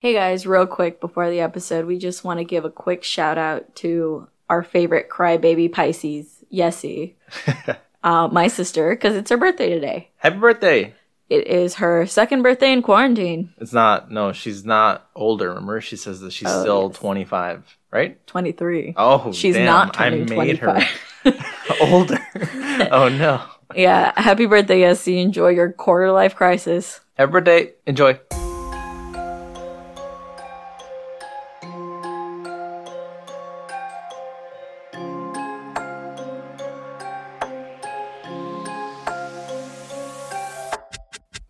Hey guys, real quick before the episode, we just want to give a quick shout out to our favorite crybaby Pisces, Yessie, uh, my sister, because it's her birthday today. Happy birthday! It is her second birthday in quarantine, It's not. No, she's not older. Remember, she says that she's Oh, still yes. 25, right? 23. Oh, She's damn, not turning made 25. her older. oh no! yeah, happy birthday, Yessie. Enjoy your quarter life crisis. Happy birthday! Enjoy.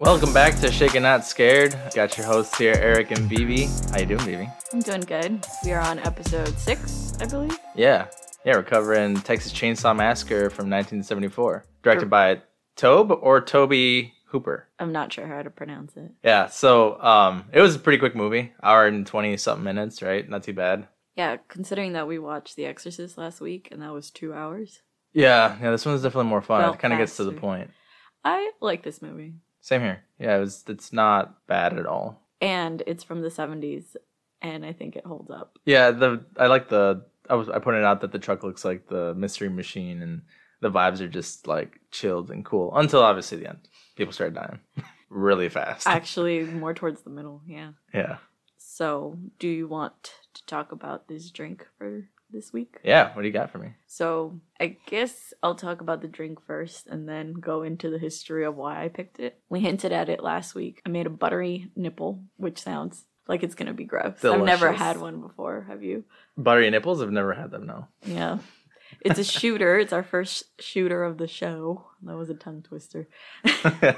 Welcome back to Shaken Not Scared. Got your hosts here, Eric and Vivi. How you doing, Vivi? I'm doing good. We are on episode six, I believe. Yeah, yeah, we're covering Texas Chainsaw Massacre from 1974, directed by Tobe or Toby Hooper. I'm not sure how to pronounce it. Yeah, so um, it was a pretty quick movie, hour and 20 something minutes, right? Not too bad. Yeah, considering that we watched The Exorcist last week and that was two hours, Yeah, yeah, this one's definitely more fun. Felt it kind of gets to the faster. point. I like this movie. Same here. Yeah, it was. It's not bad at all. And it's from the 70s, and I think it holds up. Yeah, the I like the. I was I pointed out that the truck looks like the Mystery Machine, and the vibes are just like chilled and cool until obviously the end. People started dying really fast. Actually, more towards the middle, yeah. yeah, So, do you want to talk about this drink for this week? yeah. What do you got for me? So, I guess I'll talk about the drink first and then go into the history of why I picked it. We hinted at it last week. I made a buttery nipple, which sounds like it's gonna be gross. I've never had one before. Have you? Buttery nipples. I've never had them. No. Yeah. It's a shooter. it's our first shooter of the show. That was a tongue twister.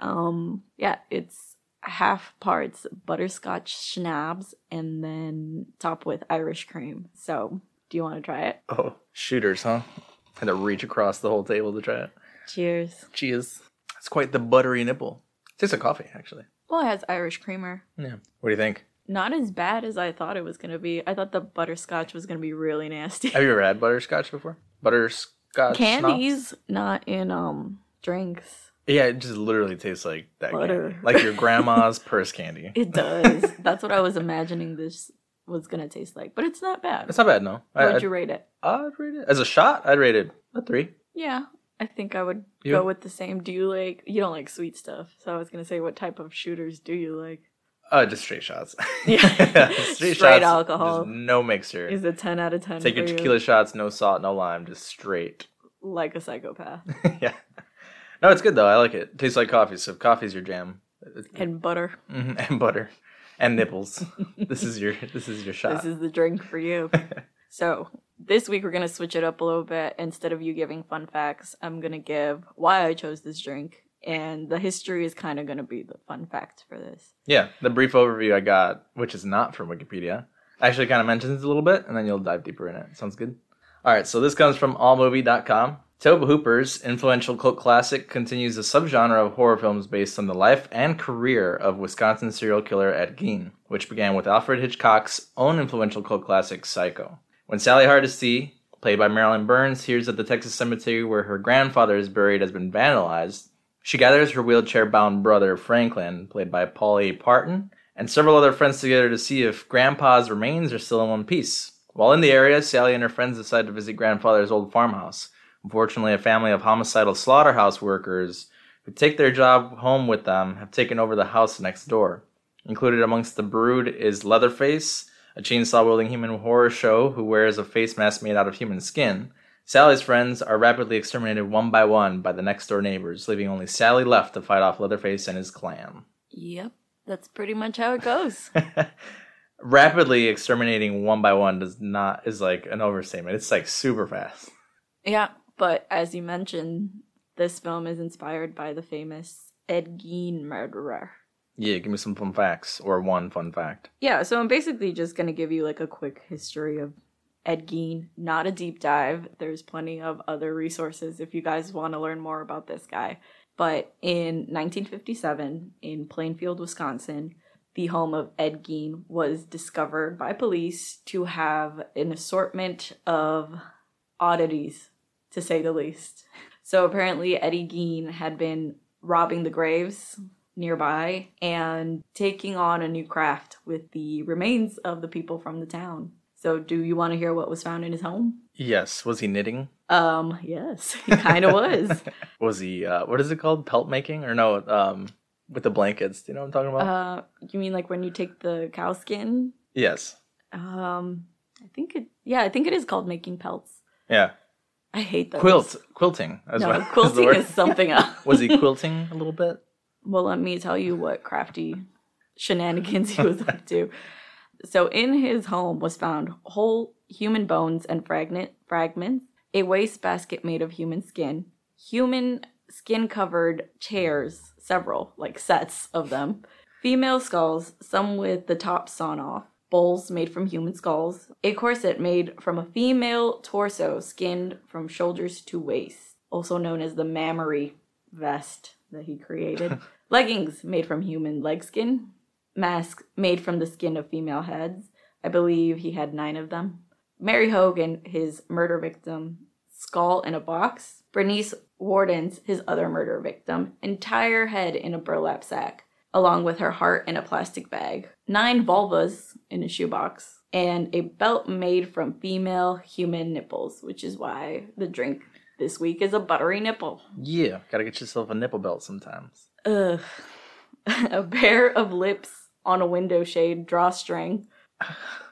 Um, yeah, it's half parts butterscotch schnapps and then top with Irish cream. So, do you want to try it? oh, shooters, huh? Had to reach across the whole table to try it. Cheers. Cheers. It's quite the buttery nipple. It tastes like coffee, actually. Well, it has Irish creamer. Yeah. What do you think? Not as bad as I thought it was going to be. I thought the butterscotch was going to be really nasty. Have you ever had butterscotch before? Butterscotch Candies, not in um drinks. Yeah, it just literally tastes like that Butter. candy. Like your grandma's purse candy. It does. That's what I was imagining this was going to taste like, but it's not bad. It's not bad, no. I, Would you rate it? I'd rate it as a shot. I'd rate it a three. Yeah, I think I would You? go with the same. Do you like? You don't like sweet stuff, so I was gonna say, what type of shooters do you like? Uh, just straight shots. Yeah. Straight straight shots, alcohol. just no mixer. Is a ten out of ten? Take your for you? tequila shots, no salt, no lime, just straight. like a psychopath yeah. No, it's good though. I like it. Tastes like coffee. So coffee's your jam, and butter. Mhm, and butter, and nipples. this is your this is your shot. This is the drink for you. so this week we're gonna switch it up a little bit. Instead of you giving fun facts, I'm gonna give why I chose this drink, and the history is kind of gonna be the fun fact for this. Yeah, the brief overview I got, which is not from Wikipedia, actually kind of mentions it a little bit, and then you'll dive deeper in it. Sounds good. All right, so this comes from allmovie.com. Tobe Hooper's influential cult classic continues a subgenre of horror films based on the life and career of Wisconsin serial killer Ed Gein, which began with Alfred Hitchcock's own influential cult classic Psycho. When Sally Hardesty, played by Marilyn Burns, hears that the Texas cemetery where her grandfather is buried has been vandalized, she gathers her wheelchair bound brother, Franklin, played by Paul A. Partain, and several other friends together to see if Grandpa's remains are still in one piece. While in the area, Sally and her friends decide to visit Grandfather's old farmhouse. Unfortunately, a family of homicidal slaughterhouse workers who take their job home with them have taken over the house next door. Included amongst the brood is Leatherface, a chainsaw wielding human horror show who wears a face mask made out of human skin. Sally's friends are rapidly exterminated one by one by the next door neighbors, leaving only Sally left to fight off Leatherface and his clan. Yep, that's pretty much how it goes. rapidly exterminating one by one does not is like an overstatement. It's like super fast. yeah, but as you mentioned, this film is inspired by the famous Ed Gein murderer. Yeah, give me some fun facts or one fun fact. Yeah, so I'm basically just going to give you like a quick history of Ed Gein, not a deep dive. There's plenty of other resources if you guys want to learn more about this guy. But in 1957, in Plainfield, Wisconsin, the home of Ed Gein was discovered by police to have an assortment of oddities, to say the least. So apparently, Eddie Gein had been robbing the graves nearby and taking on a new craft with the remains of the people from the town. So, do you want to hear what was found in his home? Yes. Was he knitting? Um, yes, he kind of was. Was he? Uh, what is it called? Pelt making or no? Um, with the blankets. Do you know what I'm talking about? Uh, you mean like when you take the cow skin? yes. Um, I think it. Yeah, I think it is called making pelts. Yeah. I hate those. Quilt. Quilting. as No, is the quilting word. is something else. Was he quilting a little bit? Well, let me tell you what crafty shenanigans he was up to. So, in his home was found whole human bones and fragment fragments, a wastebasket made of human skin, human skin covered chairs, several, like sets of them, female skulls, some with the top sawn off, bowls made from human skulls, a corset made from a female torso skinned from shoulders to waist, also known as the mammary vest that he created, leggings made from human leg skin, masks made from the skin of female heads. I believe he had nine of them. Mary Hogan, his murder victim, skull in a box. Bernice Worden's, his other murder victim, entire head in a burlap sack, along with her heart in a plastic bag. Nine vulvas in a shoebox, and a belt made from female human nipples, which is why the drink this week is a buttery nipple. Yeah. Gotta get yourself a nipple belt sometimes. Ugh. a pair of lips on a window shade drawstring.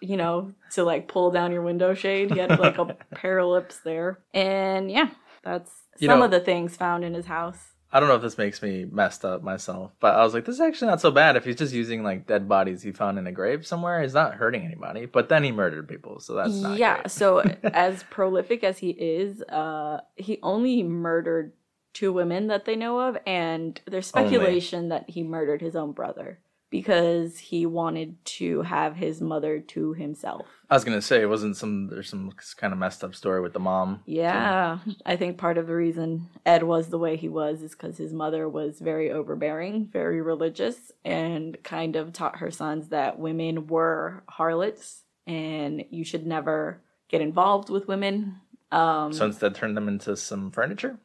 You know, to like pull down your window shade. He had like a pair of lips there. And yeah, that's You some know- of the things found in his house. I don't know if this makes me messed up myself, but I was like, this is actually not so bad. If he's just using like dead bodies he found in a grave somewhere, he's not hurting anybody. But then he murdered people, so that's not yeah, so as prolific as he is, uh he only murdered two women that they know of and there's Only. speculation that he murdered his own brother because he wanted to have his mother to himself. I was gonna say it wasn't some. There's some kind of messed up story with the mom. Yeah, I think part of the reason Ed was the way he was is because his mother was very overbearing, very religious, and kind of taught her sons that women were harlots and you should never get involved with women. Um, So instead, turned them into some furniture.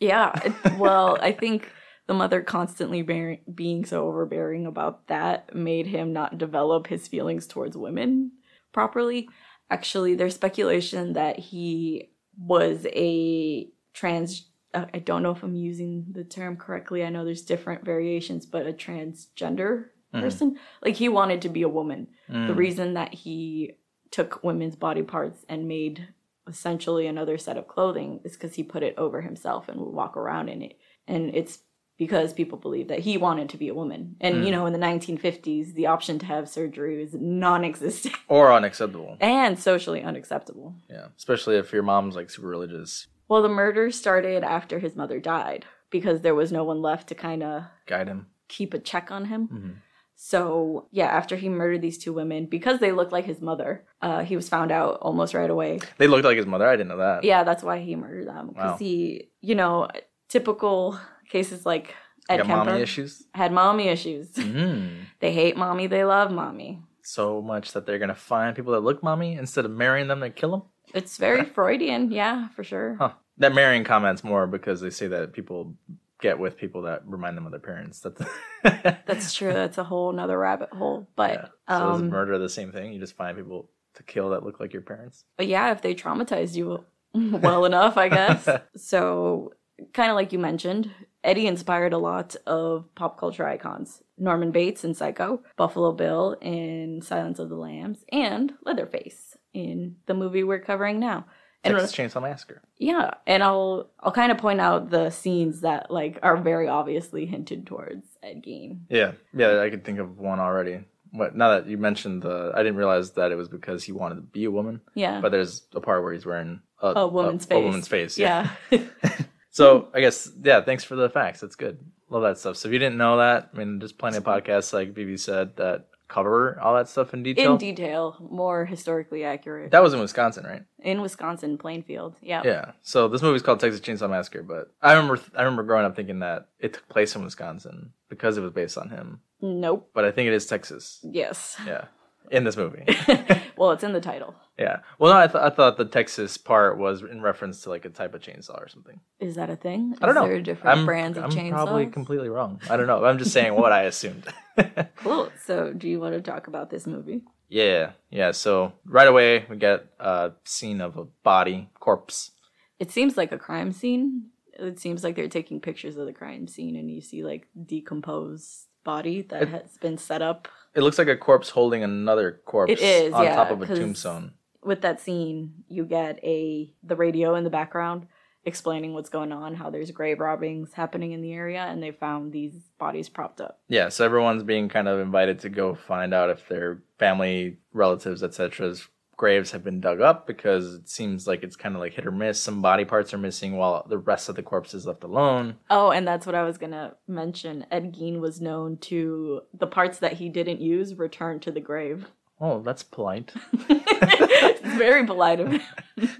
yeah, well, I think the mother constantly bearing, being so overbearing about that made him not develop his feelings towards women properly. Actually, there's speculation that he was a trans. uh, I don't know if I'm using the term correctly. I know there's different variations, but a transgender Mhm. person. Like he wanted to be a woman. The Mm. reason that he took women's body parts and made essentially another set of clothing is because he put it over himself and would walk around in it. And it's because people believe that he wanted to be a woman. And, Mm. you know, in the 1950s, the option to have surgery was non existent or unacceptable. and socially unacceptable. Yeah, especially if your mom's like super religious. Well, the murder started after his mother died because there was no one left to kind of Guide him. keep a check on him. Mhm. So, yeah, after he murdered these two women, because they looked like his mother, uh, he was found out almost right away. They looked like his mother. I didn't know that. Yeah, that's why he murdered them. Because Wow. he, you know, typical cases like Ed Kemper mommy issues. had mommy issues. Mm. they hate mommy, they love mommy. So much that they're gonna find people that look mommy instead of marrying them. They kill them. It's very Freudian, yeah, for sure. Huh. That marrying comments more because they say that people get with people that remind them of their parents. That's That's true. That's a whole another rabbit hole. But Yeah. So is um, murder the same thing? You just find people to kill that look like your parents. but yeah, if they traumatized you well enough, I guess. So, kind of like you mentioned, Eddie inspired a lot of pop culture icons Norman Bates in Psycho, Buffalo Bill in Silence of the Lambs, and Leatherface in the movie we're covering now. And Texas Chainsaw Massacre. yeah, and I'll I'll kind of point out the scenes that like are very obviously hinted towards Ed Gein. Yeah, yeah. I could think of one already. What now that you mentioned the, I didn't realize that it was because he wanted to be a woman. Yeah, But there's a part where he's wearing a, a woman's a, face. A woman's face. Yeah. So I guess yeah. Thanks for the facts. That's good. Love that stuff. So if you didn't know that, I mean, there's plenty of podcasts like BB said that cover all that stuff in detail. in detail, more historically accurate. that was in Wisconsin, right? in Wisconsin, Plainfield. Yeah. Yeah. So this movie's called Texas Chainsaw Massacre, but I remember I remember growing up thinking that it took place in Wisconsin because it was based on him. Nope. But I think it is Texas. Yes. Yeah. In this movie. well, it's in the title. yeah. Well, no, I, th- I thought the Texas part was in reference to like a type of chainsaw or something. Is that a thing? I don't Is know. There different I'm, brands of I'm chainsaws. probably completely wrong. I don't know. I'm just saying what I assumed. Cool. So, do you want to talk about this movie? yeah, yeah. So right away we get a scene of a body corpse. It seems like a crime scene. It seems like they're taking pictures of the crime scene, and you see like decomposed body that It- has been set up. It looks like a corpse holding another corpse It is, on yeah, top of a tombstone. With that scene, you get a the radio in the background explaining what's going on, how there's grave robbings happening in the area, and they found these bodies propped up. Yeah, so everyone's being kind of invited to go find out if their family, relatives, etc's graves have been dug up because it seems like it's kind of like hit or miss. Some body parts are missing while the rest of the corpse is left alone. Oh, and that's what I was gonna mention. Ed Gein was known to the parts that he didn't use return to the grave. Oh, that's polite. it's very polite of him.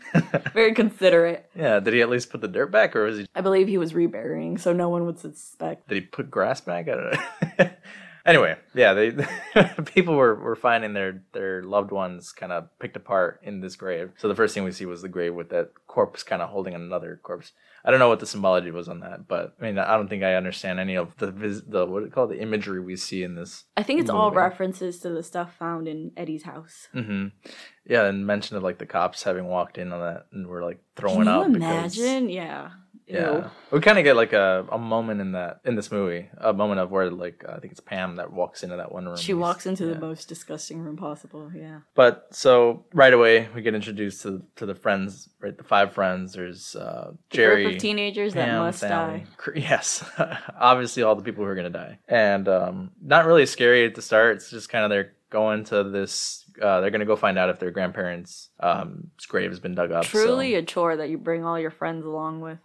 very considerate. yeah, did he at least put the dirt back or was he I believe he was reburying, so no one would suspect. did he put grass back? I don't know. anyway, yeah, they people were, were finding their their loved ones kind of picked apart in this grave. So the first thing we see was the grave with that corpse kind of holding another corpse. I don't know what the symbology was on that, but I mean, I don't think I understand any of the vis- the what do you call it, the imagery we see in this. I think it's all references to the stuff found in Eddie's house. Mm-hmm. Yeah, and mention of like the cops having walked in on that and were like throwing Can you up. because- imagine? Yeah. Yeah, we kind of get like a, a moment in that in this movie, a moment of where like I think it's Pam that walks into that one room. She walks into Yeah. the most disgusting room possible. Yeah. But so right away we get introduced to to the friends, right? The five friends. There's uh, The Jerry, group of teenagers that Pam, must Sally. die. Yes, obviously all the people who are gonna die, and um, not really scary at the start. It's just kind of they're going to this. Uh, they're gonna go find out if their grandparents' um, grave has been dug up. so- Truly a chore that you bring all your friends along with.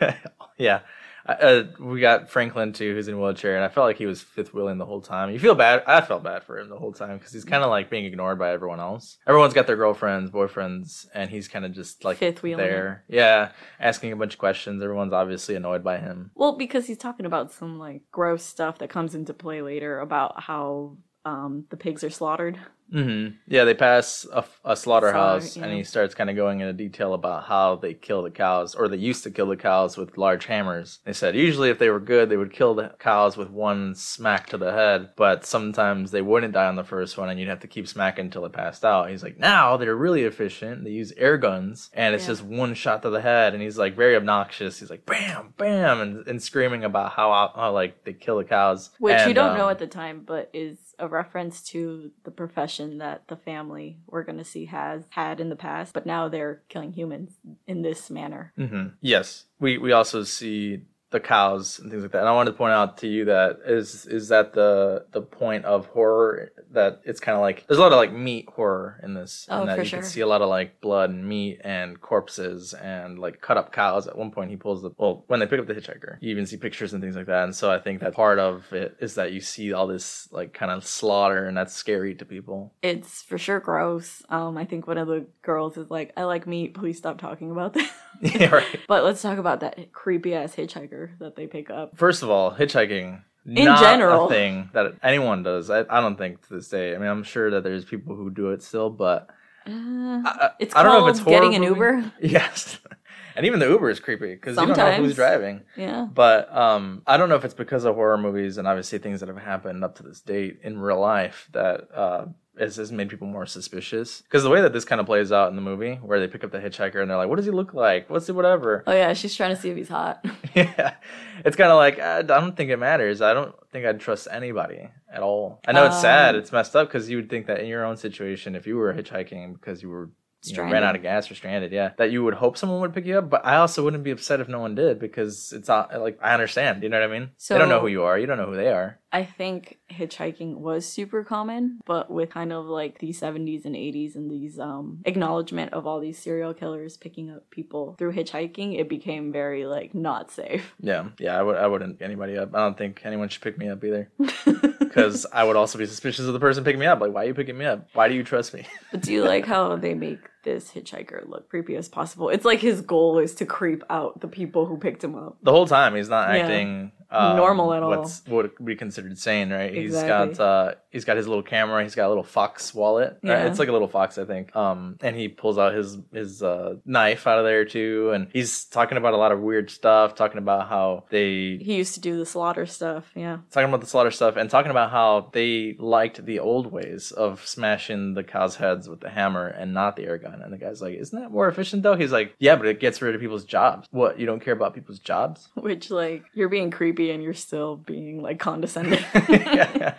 yeah. Uh, we got Franklin too, who's in a wheelchair, and I felt like he was fifth wheeling the whole time. You feel bad. I felt bad for him the whole time because he's kind of like being ignored by everyone else. Everyone's got their girlfriends, boyfriends, and he's kind of just like Fifth wheeling there. Yeah, asking a bunch of questions. Everyone's obviously annoyed by him. Well, because he's talking about some like gross stuff that comes into play later about how um, the pigs are slaughtered. Hmm Yeah, they pass a, a slaughterhouse, Slaughter, and he starts kind of going into detail about how they kill the cows, or they used to kill the cows with large hammers. They said usually if they were good, they would kill the cows with one smack to the head, but sometimes they wouldn't die on the first one, and you'd have to keep smacking until it passed out. He's like, now they're really efficient. They use air guns, and it's Yeah. just one shot to the head, and he's like very obnoxious. He's like, bam, bam, and, and screaming about how, how like they kill the cows, Which you don't know um, at the time, but is a reference to the profession that the family we're going to see has had in the past, but now they're killing humans in this manner. hmm Yes, we we also see the cows and things like that. And I wanted to point out to you that is is that the the point of horror that it's kind of like there's a lot of like meat horror in this. Oh, and that for you sure. can see a lot of like blood and meat and corpses and like cut up cows. At one point, he pulls the well when they pick up the hitchhiker, you even see pictures and things like that. And so I think that part of it is that you see all this like kind of slaughter, and that's scary to people. It's for sure gross. Um, I think one of the girls is like, I like meat, please stop talking about that. yeah, right. but let's talk about that creepy ass hitchhiker that they pick up. First of all, hitchhiking. In not general. a thing that anyone does. I, I don't think to this day. I mean, I'm sure that there's people who do it still, but Uh, I, I- it's I don't know if it's getting an movie. Uber. Yes, and even the Uber is creepy because you don't know who's driving. Yeah. But um, I don't know if it's because of horror movies and obviously things that have happened up to this date in real life that uh, has, has made people more suspicious. Because the way that this kind of plays out in the movie, where they pick up the hitchhiker and they're like, "What does he look like? What's it? Whatever." Oh yeah, she's trying to see if he's hot. yeah, it's kind of like I don't think it matters. I don't think I'd trust anybody at all. I know it's sad, Um, it's messed up because you would think that in your own situation, if you were hitchhiking because you were know, ran out of gas or stranded, yeah, that you would hope someone would pick you up. But I also wouldn't be upset if no one did because it's not like I understand. You know what I mean? they don't know who you are. You don't know who they are. I think hitchhiking was super common, but with kind of like the 70s and 80s and these um acknowledgement of all these serial killers picking up people through hitchhiking, it became very like not safe. Yeah, yeah. I would. I wouldn't pick anybody up. I don't think anyone should pick me up either because I would also be suspicious of the person picking me up. Like, why are you picking me up? Why do you trust me? But do you like how they make this hitchhiker look creepy as possible. It's like his goal is to creep out the people who picked him up. The whole time he's not Yeah. acting um, Normal at all. What's what would be considered sane, right? He's Exactly. got uh he's got his little camera. He's got a little fox wallet. right? Yeah. It's like a little fox, I think. Um, and he pulls out his his uh, knife out of there too, and he's talking about a lot of weird stuff. Talking about how they He used to do the slaughter stuff. Yeah. talking about the slaughter stuff and talking about how they liked the old ways of smashing the cows' heads with the hammer and not the air gun. And the guy's like, "Isn't that more efficient though?" He's like, "Yeah, but it gets rid of people's jobs. What? You don't care about people's jobs?" Which like you're being creepy and you're still being like condescending. yeah.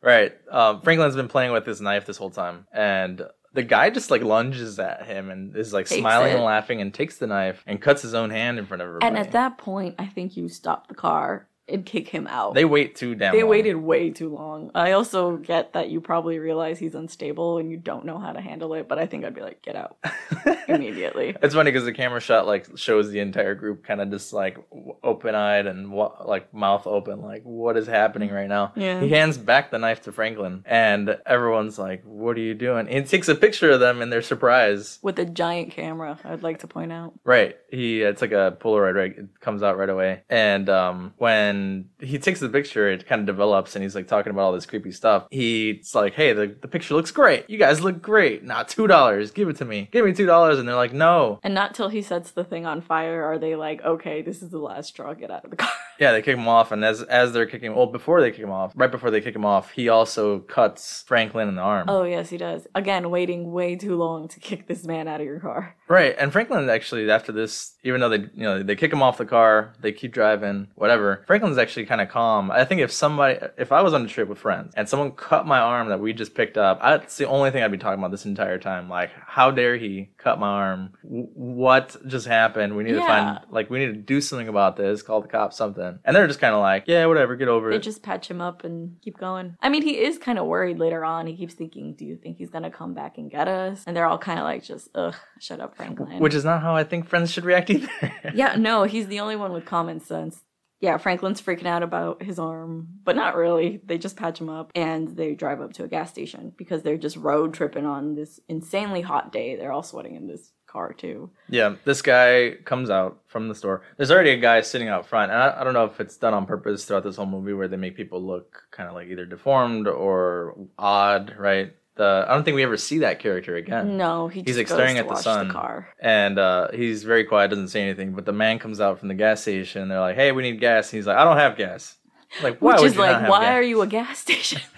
Right. Um, Franklin's been playing with his knife this whole time, and the guy just like lunges at him and is like Takes smiling it. and laughing and takes the knife and cuts his own hand in front of everybody. and at that point, I think you stop the car and kick him out. they wait too damn. They long. waited way too long. I also get that you probably realize he's unstable and you don't know how to handle it, but I think I'd be like, get out immediately. It's funny because the camera shot like shows the entire group kind of just like open eyed and like mouth open, like what is happening right now? Yeah. He hands back the knife to Franklin, and everyone's like, "What are you doing?" And he takes a picture of them in their surprise. With a giant camera, I'd like to point out. Right. He it's like a Polaroid. Right. It comes out right away. And um, when he takes the picture, it kind of develops, and he's like talking about all this creepy stuff. He's like, "Hey, the, the picture looks great. You guys look great. Two dollars. Give it to me. Give me two dollars." And they're like, "No." And not till he sets the thing on fire are they like, okay, this is the last straw, get out of the car. Yeah, they kick him off, and as as they're kicking, well, before they kick him off, right before they kick him off, he also cuts Franklin in the arm. Oh, yes, he does. Again, waiting way too long to kick this man out of your car. Right, and Franklin actually after this, even though they you know they kick him off the car, they keep driving, whatever. Franklin's actually kind of calm. I think if somebody, if I was on a trip with friends and someone cut my arm that we just picked up, that's the only thing I'd be talking about this entire time. Like, how dare he cut my arm? W- what just happened? We need to find like we need to do something about this. Call the cops, something. And they're just kind of like, yeah, whatever, get over They it. They just patch him up and keep going. I mean, he is kind of worried later on. He keeps thinking, do you think he's going to come back and get us? And they're all kind of like, just, ugh, shut up, Franklin. Which is not how I think friends should react either. yeah, no, he's the only one with common sense. Yeah, Franklin's freaking out about his arm, but not really. They just patch him up and they drive up to a gas station because they're just road tripping on this insanely hot day. They're all sweating in this car too. Yeah, this guy comes out from the store. There's already a guy sitting out front, and I, I don't know if it's done on purpose throughout this whole movie where they make people look kind of like either deformed or odd, right? The I don't think we ever see that character again. No, he just He's like staring at the sun. the car. And uh, he's very quiet, doesn't say anything. But the man comes out from the gas station. They're like, "Hey, we need gas." And he's like, "I don't have gas." Like, why Which is like, why gas? are you a gas station?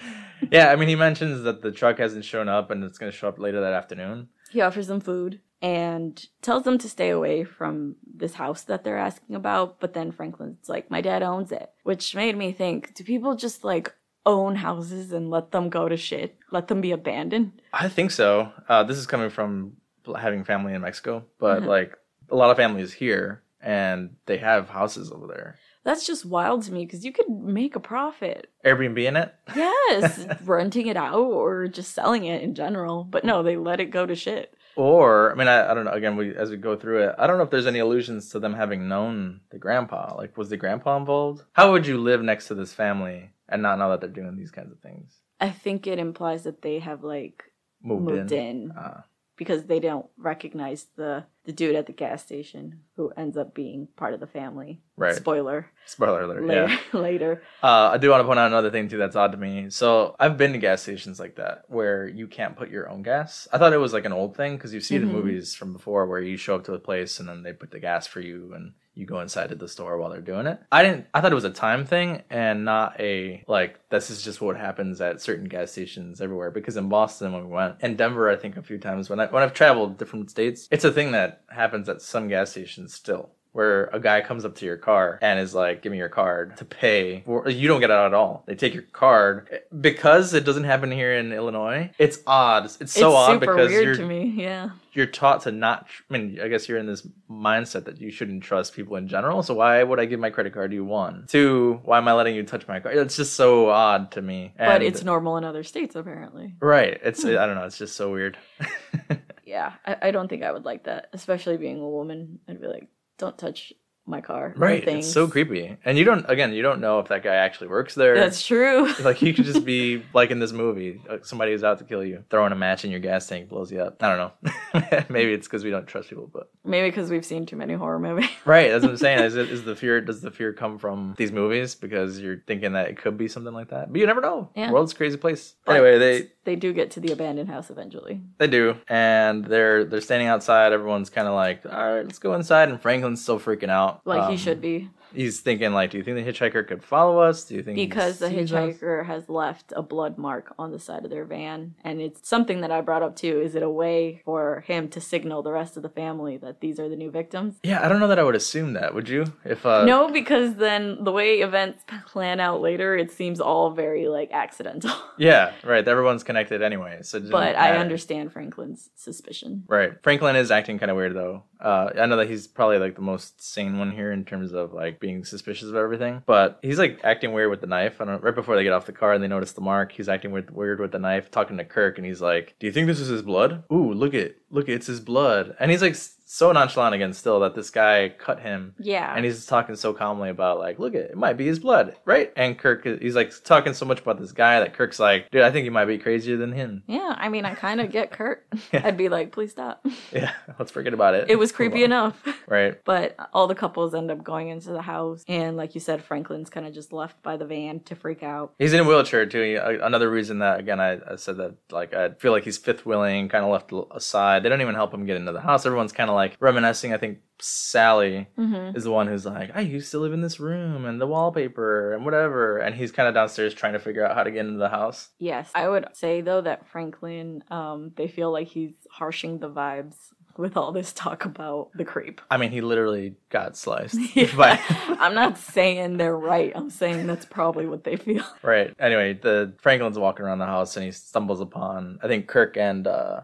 Yeah, I mean, he mentions that the truck hasn't shown up and it's going to show up later that afternoon. he offers them food and tells them to stay away from this house that they're asking about. But then Franklin's like, my dad owns it, which made me think, do people just like own houses and let them go to shit? Let them be abandoned? I think so. Uh, this is coming from having family in Mexico, but Mhm. like a lot of families here, and they have houses over there. That's just wild to me because you could make a profit. Airbnb in it. Yes, renting it out or just selling it in general. But no, they let it go to shit. Or I mean, I, I don't know. Again, we as we go through it, I don't know if there's any allusions to them having known the grandpa. Like, was the grandpa involved? How would you live next to this family and not know that they're doing these kinds of things? I think it implies that they have like Moved, moved in. in. Ah. because they don't recognize the the dude at the gas station who ends up being part of the family. Right. Spoiler Spoiler alert. later. Yeah. later. Uh, I do want to point out another thing too that's odd to me. So I've been to gas stations like that where you can't put your own gas. I thought it was like an old thing because you see in Mhm. movies from before where you show up to a place and then they put the gas for you and you go inside of the store while they're doing it. I didn't. I thought it was a time thing and not a like this is just what happens at certain gas stations everywhere. Because in Boston when we went, in Denver I think a few times when I when I've traveled different states, it's a thing that happens at some gas stations still where a guy comes up to your car and is like, "Give me your card to pay." Or you don't get out at all. They take your card because it doesn't happen here in Illinois. It's odd. It's so it's odd because weird you're to me. Yeah. you're taught to not. I mean, I guess you're in this mindset that you shouldn't trust people in general. So why would I give my credit card to you? One, two. Why am I letting you touch my card? It's just so odd to me. but it's normal in other states apparently. right. It's. I don't know. It's just so weird. Yeah. I, I don't think I would like that, especially being a woman. I'd be like, don't touch my car. Right. It's so creepy. And you don't again, you don't know if that guy actually works there. That's true. like he could just be like in this movie, somebody who's out to kill you, throwing a match in your gas tank, blows you up. I don't know. Maybe it's because we don't trust people, but Maybe because we've seen too many horror movies. right. That's what I'm saying. Is it is the fear? Does the fear come from these movies because you're thinking that it could be something like that? But you never know. Yeah. World's a crazy place. But Anyway, they they do get to the abandoned house eventually. They do, and they're they're standing outside. Everyone's kind of like, "All right, let's go inside." And Franklin's still freaking out, Like he Um, should be. He's thinking, like, "Do you think the hitchhiker could follow us? Do you think Because the sees us?" hitchhiker has left a blood mark on the side of their van. And it's something that I brought up too. Is it a way for him to signal the rest of the family that these are the new victims? Yeah, I don't know that I would assume that. Would you? If uh, no, because then the way events plan out later, it seems all very like accidental. yeah, right. Everyone's connected anyway, so. but I understand Franklin's suspicion. Right. Franklin is acting kind of weird though. Uh, I know that he's probably like the most sane one here in terms of like being suspicious of everything, but he's like acting weird with the knife. I don't. Right before they get off the car and they notice the mark, he's acting weird, weird with the knife, talking to Kirk, and he's like, "Do you think this is his blood? Ooh, look it, look, it's his blood." And he's like so nonchalant again, still that this guy cut him. Yeah. And he's talking so calmly about like, look it, it might be his blood, right? And Kirk, he's like talking so much about this guy that Kirk's like, dude, I think you might be crazier than him. yeah, I mean, I kind of get Kurt. I'd be like, please stop. Yeah, let's forget about it. It was creepy enough. right? But all the couples end up going into the house. And like you said, Franklin's kind of just left by the van to freak out. He's in a wheelchair too. Uh, Another reason that again I, I said that like I feel like he's fifth wheeling, kind of left aside. They don't even help him get into the house. Everyone's kind of like reminiscing. I think Sally Mm-hmm. is the one who's like, I used to live in this room and the wallpaper and whatever, and he's kind of downstairs trying to figure out how to get into the house. Yes. I would say, though, that Franklin, um, they feel like he's harshing the vibes with all this talk about the creep. I mean, he literally got sliced. Yeah. But I'm not saying they're right. I'm saying that's probably what they feel. right. Anyway, the Franklin's walking around the house and he stumbles upon I think Kirk and uh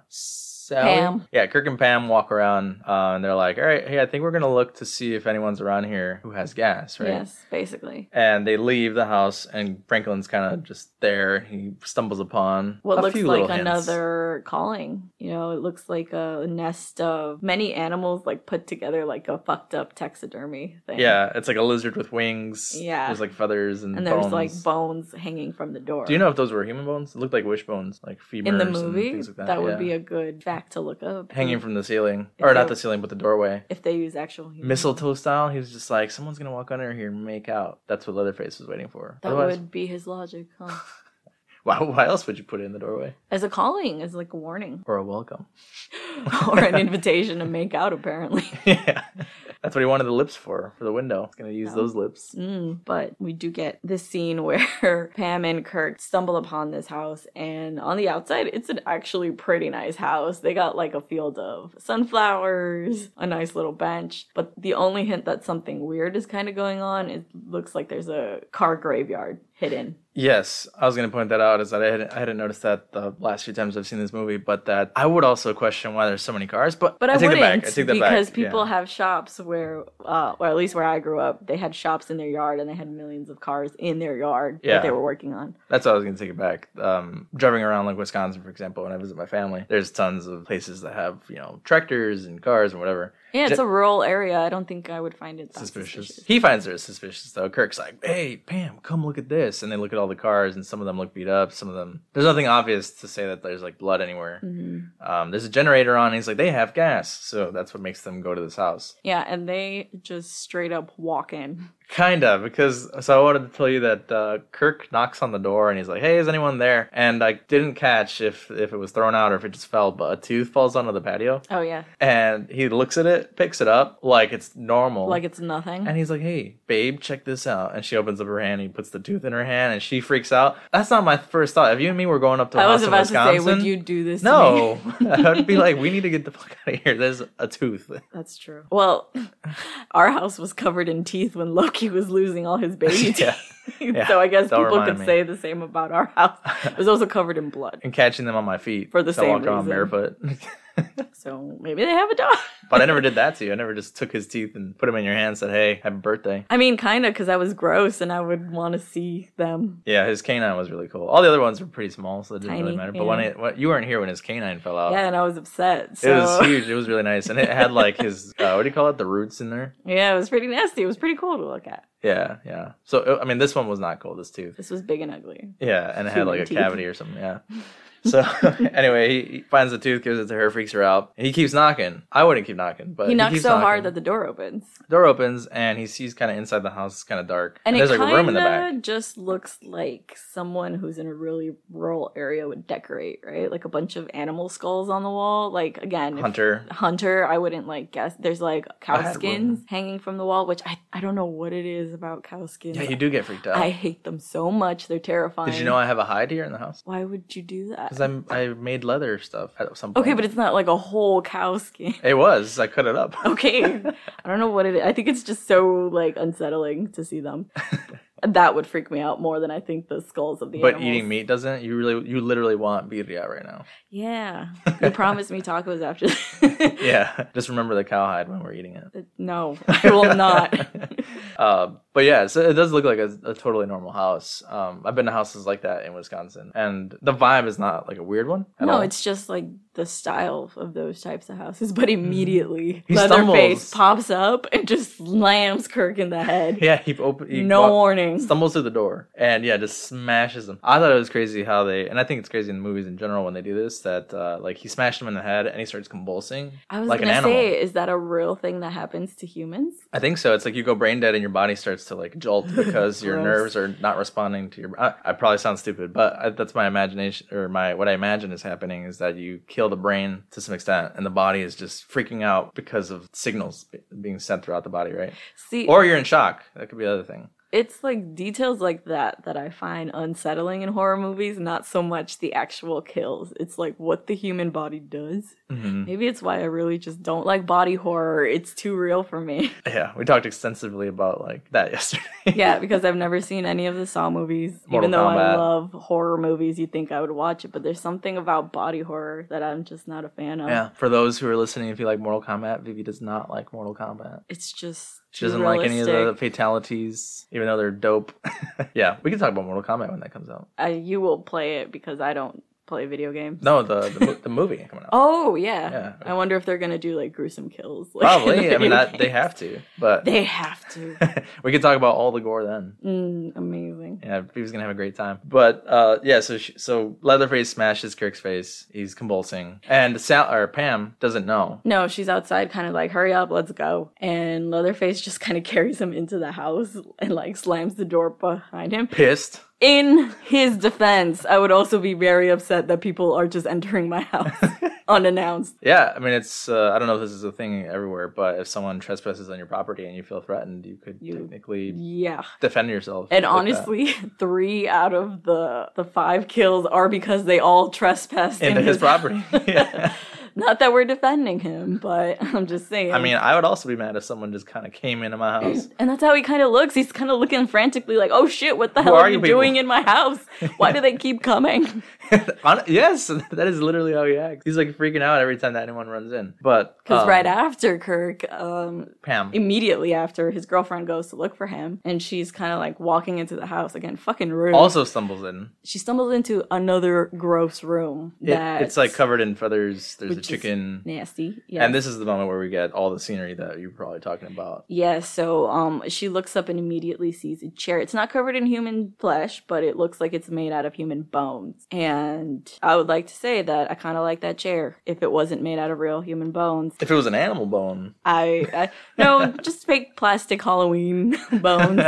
Sally. Pam. Yeah, Kirk and Pam walk around uh, and they're like, "All right, hey, I think we're gonna look to see if anyone's around here who has gas, right?" Yes, basically. And they leave the house, and Franklin's kind of just there. He stumbles upon What a looks few like another calling. You know, it looks like a nest of many animals, like put together like a fucked up taxidermy thing. Yeah, it's like a lizard with wings. Yeah. there's like feathers and, And there's bones. like bones hanging from the door. Do you know if those were human bones? It looked like wishbones, like femurs in the and movie? things like that that. would be a good fact to look up. hanging mm. from the ceiling, If or not the ceiling, but the doorway. if they use actual. Mistletoe style, he was just like, someone's gonna walk under here and make out. That's what Leatherface was waiting for. That Otherwise, would be his logic, huh? why, why else would you put it in the doorway As a calling, as like a warning. or a welcome? or an invitation to make out, apparently. yeah, that's what he wanted the lips for, for the window. He's gonna use Yeah. those lips. Mm, but we do get this scene where Pam and Kirk stumble upon this house, and on the outside, it's an actually pretty nice house. They got like a field of sunflowers, a nice little bench. But the only hint that something weird is kind of going on, it looks like there's a car graveyard hidden. Yes, I was going to point that out. Is that I hadn't, I hadn't noticed that the last few times I've seen this movie, but that I would also question why there's so many cars. But But I, take wouldn't back. I take that because back. people yeah. have shops where, uh, or at least where I grew up, they had shops in their yard and they had millions of cars in their yard Yeah. that they were working on. That's what I was going to take it back. Um, driving around like Wisconsin, for example, when I visit my family, there's tons of places that have you know tractors and cars and whatever. Yeah, it's a rural area. I don't think I would find it that Suspicious. suspicious. He finds it suspicious though. Kirk's like, "Hey, Pam, come look at this," and they look at all the cars, and some of them look beat up. Some of them, there's nothing obvious to say that there's like blood anywhere. Mhm. Um, there's a generator on. And he's like, they have gas, so that's what makes them go to this house. Yeah, and they just straight up walk in. Kinda, because so I wanted to tell you that uh, Kirk knocks on the door and he's like, "Hey, is anyone there?" And I didn't catch if if it was thrown out or if it just fell, but a tooth falls onto the patio, Oh yeah, and he looks at it, picks it up like it's normal, like it's nothing. and he's like, "Hey, babe, check this out." And she opens up her hand, and he puts the tooth in her hand, and she freaks out. That's not my first thought. If you and me were going up to I was about to say, Wisconsin, would you do this? to no? I'd be like, "We need to get the fuck out of here." There's a tooth. That's true. Well, our house was covered in teeth when Loki was losing all his baby teeth. Yeah. So I guess don't people could me. say the same about our house. It was also covered in blood. and catching them on my feet For the so same around reason. barefoot. so maybe they have a dog. but I never did that to you. I never just took his teeth and put them in your hand and said, hey, happy birthday. I mean, kind of, because I was gross and I would want to see them. Yeah, his canine was really cool. All the other ones were pretty small, so it didn't really matter. But when yeah. it, when, you weren't here when his canine fell out. Yeah, and I was upset. It was huge. It was really nice, and it had like his uh, what do you call it? The roots in there. yeah, it was pretty nasty. It was pretty cool to look at. Yeah, yeah. So I mean, this one was not cool. This tooth. This was big and ugly. Yeah, and it had like a cavity or something. Yeah. So anyway, he, he finds the tooth, gives it to her, freaks her out, he keeps knocking. I wouldn't keep knocking, but he knocks keeps so hard that the door opens. door opens and he sees kind of inside the house. It's kind of dark, And, there's like a room in the back. just looks like someone who's in a really rural area would decorate, right? Like a bunch of animal skulls on the wall. Like again, Hunter. Hunter, I wouldn't like guess. There's like cow skins hanging from the wall, which I I don't know what it is about cow skins. Yeah, you do get freaked out. I hate them so much. They're terrifying. Did you know I have a hide here in the house? Why would you do that? Because I'm I made leather stuff at some point. Okay, but it's not like a whole cow skin. it was. I cut it up. Okay. I don't know what it is. I think it's just so like unsettling to see them. that would freak me out more than I think the skulls of the but animals. eating meat doesn't. You really, you literally want birria right now. Yeah. You promised me tacos after Yeah, just remember the cowhide when we're eating it. No, I will not. uh, but yeah, so it does look like a, a totally normal house. Um, I've been to houses like that in Wisconsin, and the vibe is not like a weird one. At no, all. it's just like the style of those types of houses. But immediately, Mm-hmm. He Leatherface stumbles. pops up and just slams Kirk in the head. yeah. He open. He no walk- warning. stumbles through the door and yeah just smashes him i thought it was crazy how they and i think it's crazy in movies in general when they do this that uh, like he smashed him in the head and he starts convulsing I was like an gonna animal say, is that a real thing that happens to humans? i think so it's like you go brain dead and your body starts to like jolt because your nerves are not responding to your I, I probably sound stupid but I, that's my imagination or my what i imagine is happening is that you kill the brain to some extent and the body is just freaking out because of signals be- being sent throughout the body right? See, or you're in shock. That could be the other thing it's like details like that that I find unsettling in horror movies, not so much the actual kills. It's like what the human body does. Mhm. Maybe it's why I really just don't like body horror. It's too real for me. yeah we talked extensively about like that yesterday yeah, because I've never seen any of the Saw movies. Mortal Even though I love horror movies, you'd think I would watch it, but there's something about body horror that I'm just not a fan of. Yeah. For those who are listening, if you like Mortal Kombat, Vivi does not like Mortal Kombat. It's just She doesn't like any of the fatalities, even though they're dope. yeah, we can talk about Mortal Kombat when that comes out. I, you will play it because I don't play video games. No, the the, the movie coming out. Oh yeah. Yeah. I wonder if they're gonna do like gruesome kills. Like, Probably. I mean, that, they have to. But They have to. we can talk about all the gore then. Mm, amazing. Yeah, he was gonna have a great time. But uh, yeah, so she, so Leatherface smashes Kirk's face. He's convulsing, and Sal or Pam doesn't know. No, she's outside, kind of like, "Hurry up, let's go!" And Leatherface just kind of carries him into the house and like slams the door behind him. Pissed. In his defense, I would also be very upset that people are just entering my house unannounced. Yeah, I mean, it's uh, I don't know if this is a thing everywhere, but if someone trespasses on your property and you feel threatened, you could You- technically Yeah. defend yourself. And with that. honestly, three out of the the five kills are because they all trespassed into in his property. yeah. Not that we're defending him, but I'm just saying. I mean, I would also be mad if someone just kind of came into my house. and that's how he kind of looks. He's kind of looking frantically, like, "Oh shit, what the Who hell are are you people?" doing in my house? Why do they keep coming?" Yes, that is literally how he acts. He's like freaking out every time that anyone runs in. But Because um, right after Kirk, um, Pam, immediately after his girlfriend goes to look for him, and she's kind of like walking into the house again, fucking rude. also stumbles in. she stumbles into another gross room It, it's like covered in feathers. There's is chicken, nasty. Yeah. and this is the moment where we get all the scenery that you're probably talking about. Yeah, so um she looks up and immediately sees a chair. It's not covered in human flesh, but it looks like it's made out of human bones. And I would like to say that I kind of like that chair if it wasn't made out of real human bones. If it was an animal bone, I, I no, just fake plastic Halloween bones.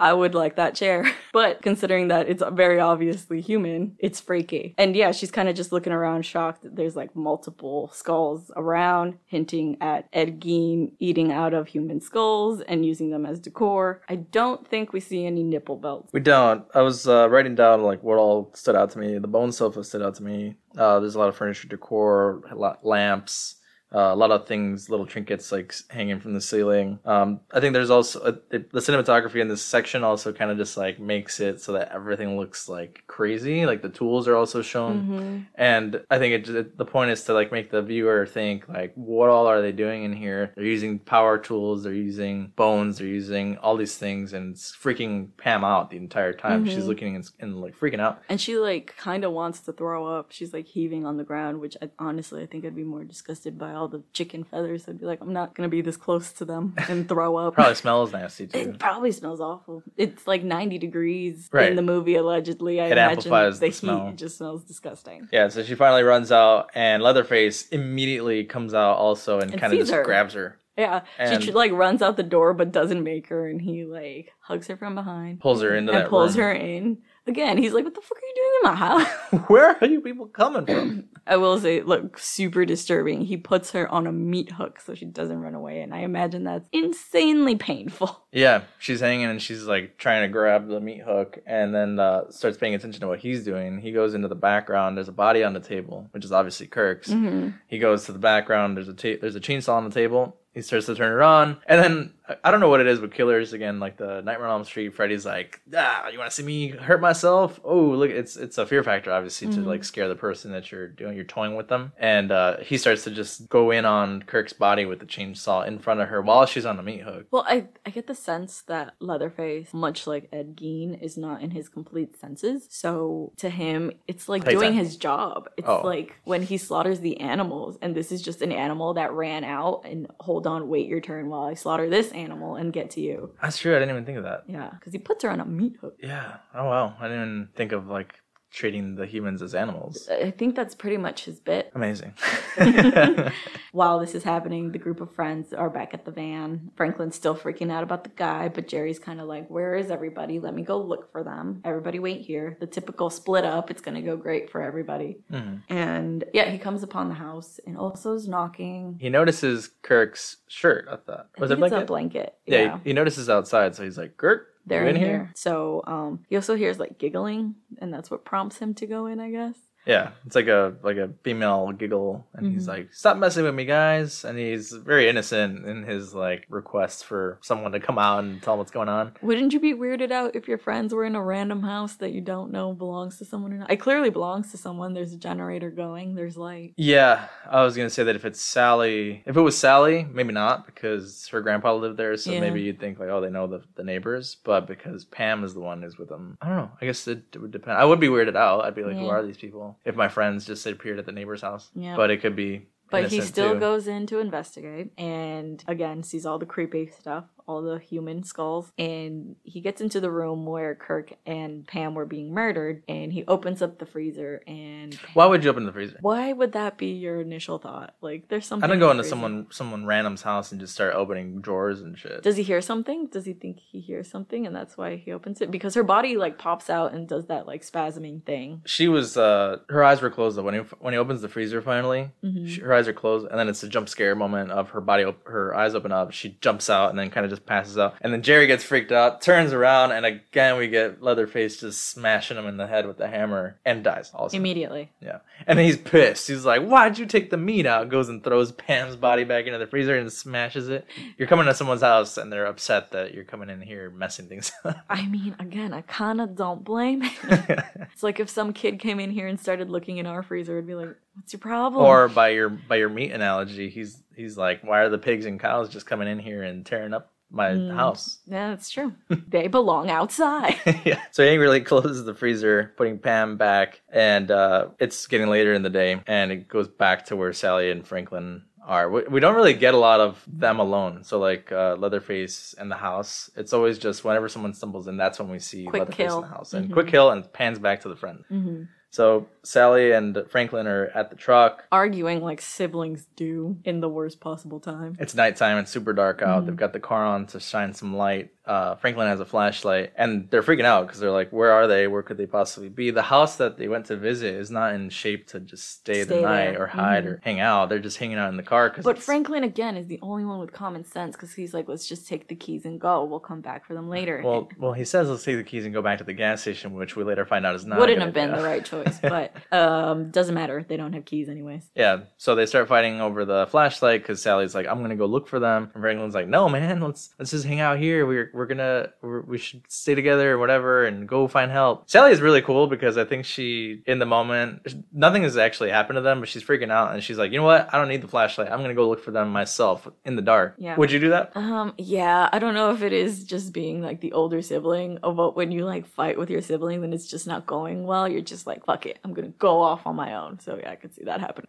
I would like that chair. But considering that it's very obviously human, it's freaky. And yeah, she's kind of just looking around shocked that there's like multiple skulls around, hinting at Ed Gein eating out of human skulls and using them as decor. I don't think we see any nipple belts. we don't. I was uh, writing down like what all stood out to me. The bone sofa stood out to me. Uh, there's a lot of furniture decor, a lot lamps. Uh, a lot of things, little trinkets like hanging from the ceiling. Um, I think there's also uh it, the cinematography in this section also kind of just like makes it so that everything looks like crazy. Like the tools are also shown, Mm-hmm. and I think it, the point is to like make the viewer think like what all are they doing in here? They're using power tools, they're using bones, they're using all these things, and it's freaking Pam out the entire time. She's Mhm. looking and, and like freaking out. And she like kind of wants to throw up. She's like heaving on the ground, which I, honestly I think I'd be more disgusted by all the chicken feathers. I'd be like, I'm not gonna be this close to them and throw up. Probably smells nasty too. It probably smells awful. It's like 90 degrees Right. in the movie, allegedly. I It imagine amplifies the, the heat smell. just smells disgusting. Yeah, so she finally runs out, and Leatherface immediately comes out also and, And kind of just her. grabs her, Yeah, And- she like runs out the door but doesn't make her, and he like hugs her from behind, pulls her into and that pulls room. her in. Again, he's like, "What the fuck are you doing in my house?" Where are you people coming from? I will say, look, super disturbing. He puts her on a meat hook so she doesn't run away, and I imagine that's insanely painful. yeah, she's hanging and she's like trying to grab the meat hook, and then uh, starts paying attention to what he's doing. He goes into the background. There's a body on the table, which is obviously Kirk's. hmm He goes to the background. There's a ta- there's a chainsaw on the table. He starts to turn it on, and then I- don't know what it is with killers again, like the Nightmare on Elm Street. Freddy's like, ah, you want to see me hurt myself? Oh, look, it's it's a fear factor, obviously, to Mhm. like scare the person that you're doing, you're toying with them. And uh, he starts to just go in on Kirk's body with the chainsaw in front of her while she's on the meat hook. Well, I I get the sense that Leatherface, much like Ed Gein, is not in his complete senses. So to him, it's like Playtime. doing his job. It's Oh. like when he slaughters the animals, and this is just an animal that ran out and hold on, wait your turn while I slaughter this animal and get to you. That's true. I didn't even think of that. Yeah, because he puts her on a meat hook. Yeah. Oh wow. I didn't even think of like treating the humans as animals. I think that's pretty much his bit. Amazing. While this is happening, the group of friends are back at the van. Franklin's still freaking out about the guy, but Jerry's kind of like, Where is everybody? Let me go look for them. Everybody wait here. The typical split up. It's going to go great for everybody. Mhm. And yeah, he comes upon the house and also is knocking. He notices Kirk's shirt. I thought I was it think blanket? a blanket. Yeah, Yeah. he, he notices outside, so he's like, "Kirk, They're you in here. So um, he also hears like giggling, and that's what prompts him to go in, I guess. Yeah, it's like a like a female giggle, and he's Mhm. like, "Stop messing with me, guys!" And he's very innocent in his like request for someone to come out and tell him what's going on. Wouldn't you be weirded out if your friends were in a random house that you don't know belongs to someone or not? It clearly belongs to someone. There's a generator going. There's light. Yeah, I was gonna say that if it's Sally, if it was Sally, maybe not because her grandpa lived there, so Yeah. maybe you'd think like, oh, they know the the neighbors. But because Pam is the one who's with them, I don't know. I guess it, would depend. I would be weirded out. I'd be like, who are these people? If my friends just appeared at the neighbor's house, Yeah. but it could be. But he still too. goes in to investigate and again sees all the creepy stuff, all the human skulls. And he gets into the room where Kirk and Pam were being murdered and he opens up the freezer and Why would you open the freezer? why would that be your initial thought? Like there's something I don't go into freezer. someone someone random's house and just start opening drawers and shit. Does he hear something? Does he think he hears something and that's why he opens it? Because her body like pops out and does that like spasming thing. she was uh her eyes were closed though when he when he opens the freezer finally Mhm. she, her eyes are closed and then it's a jump scare moment of her body op- her eyes open up she jumps out and then kind of just passes out. And then jerry gets freaked out turns around and again we get leatherface just smashing him in the head with the hammer and dies. Also Immediately. yeah. And then he's pissed. He's like why'd you take the meat out? Goes and throws pam's body back into the freezer and smashes it. You're coming to someone's house and they're upset that you're coming in here messing things up. I mean, again, I kind of don't blame him. It's like if some kid came in here and started looking in our freezer, it'd be like, "What's your problem?" Or by your by your meat analogy, he's he's like, why are the pigs and cows just coming in here and tearing up my Mm. house? yeah, that's true. they belong outside. yeah. So he really closes the freezer, putting Pam back, and uh, it's getting later in the day, and it goes back to where Sally and Franklin are. We, we don't really get a lot of them alone. So like uh, Leatherface and the house, it's always just whenever someone stumbles in, that's when we see Quick Leatherface kill. in the house, and Mhm. quick kill and pans back to the friend. hmm So Sally and Franklin are at the truck. Arguing like siblings do in the worst possible time. It's nighttime. It's super dark out. Mhm. They've got the car on to shine some light. Uh, Franklin has a flashlight, and they're freaking out because they're like, "Where are they? Where could they possibly be?" The house that they went to visit is not in shape to just stay, the night there. or hide Mhm. or hang out. They're just hanging out in the car. Cause But it's- Franklin again is the only one with common sense because he's like, "Let's just take the keys and go. We'll come back for them later." well, well, he says, "Let's take the keys and go back to the gas station," which we later find out is not. wouldn't have been the right choice, but um, doesn't matter. They don't have keys anyways. Yeah, so they start fighting over the flashlight because Sally's like, "I'm gonna go look for them," and Franklin's like, "No, man, let's let's just hang out here. We're we're gonna we're, we should stay together or whatever, and go find help." Sally is really cool because I think she, in the moment, nothing has actually happened to them, but she's freaking out and she's like, "You know what? I don't need the flashlight. I'm gonna go look for them myself in the dark." Yeah. Would you do that? Um, yeah, I don't know if it is just being like the older sibling, or what when you like fight with your sibling, then it's just not going well. You're just like, fuck it, I'm gonna go off on my own. So yeah, I could see that happening.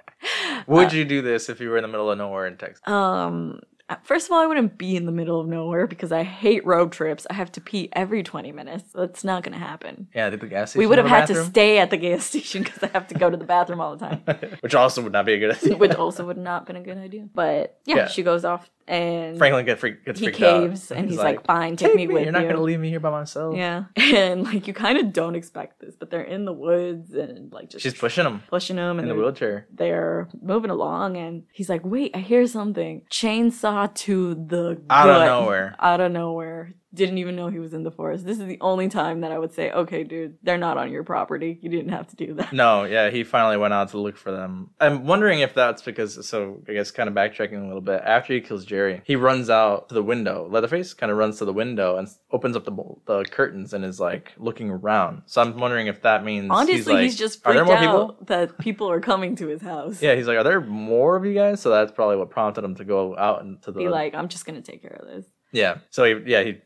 Would you do this if you were in the middle of nowhere in Texas? Um, first of all, I wouldn't be in the middle of nowhere because I hate road trips. I have to pee every 20 minutes. That's not gonna happen. Yeah, the gas station. We would have had a to stay at the gas station because I have to go to the bathroom all the time. which also would not be a good idea. Which also would not been a good idea. But yeah, Yeah. she goes off and Franklin get freak, gets he freaked caves out. and he's, like, "Fine, take, "Take me with you. You're not you." gonna leave me here by myself." Yeah, and like you kind of don't expect this, but they're in the woods and like just She's pushing him pushing him in the wheelchair. they're moving along, and he's like, "Wait, I hear something!" Chainsaw to the Out of nowhere. out of nowhere. Didn't even know he was in the forest. This is the only time that I would say, "Okay, dude, they're not on your property. You didn't have to do that." No, yeah, he finally went out to look for them. I'm wondering if that's because, so I guess kind of backtracking a little bit, after he kills Jerry, he runs out to the window. Leatherface kind of runs to the window and opens up the, the curtains and is like looking around. So I'm wondering if that means Honestly, he's, like, he's just Are there freaked more out people? that people are coming to his house. Yeah, he's like, Are there more of you guys? So that's probably what prompted him to go out into the. Be like, I'm just gonna take care of this. Yeah. So he, yeah, he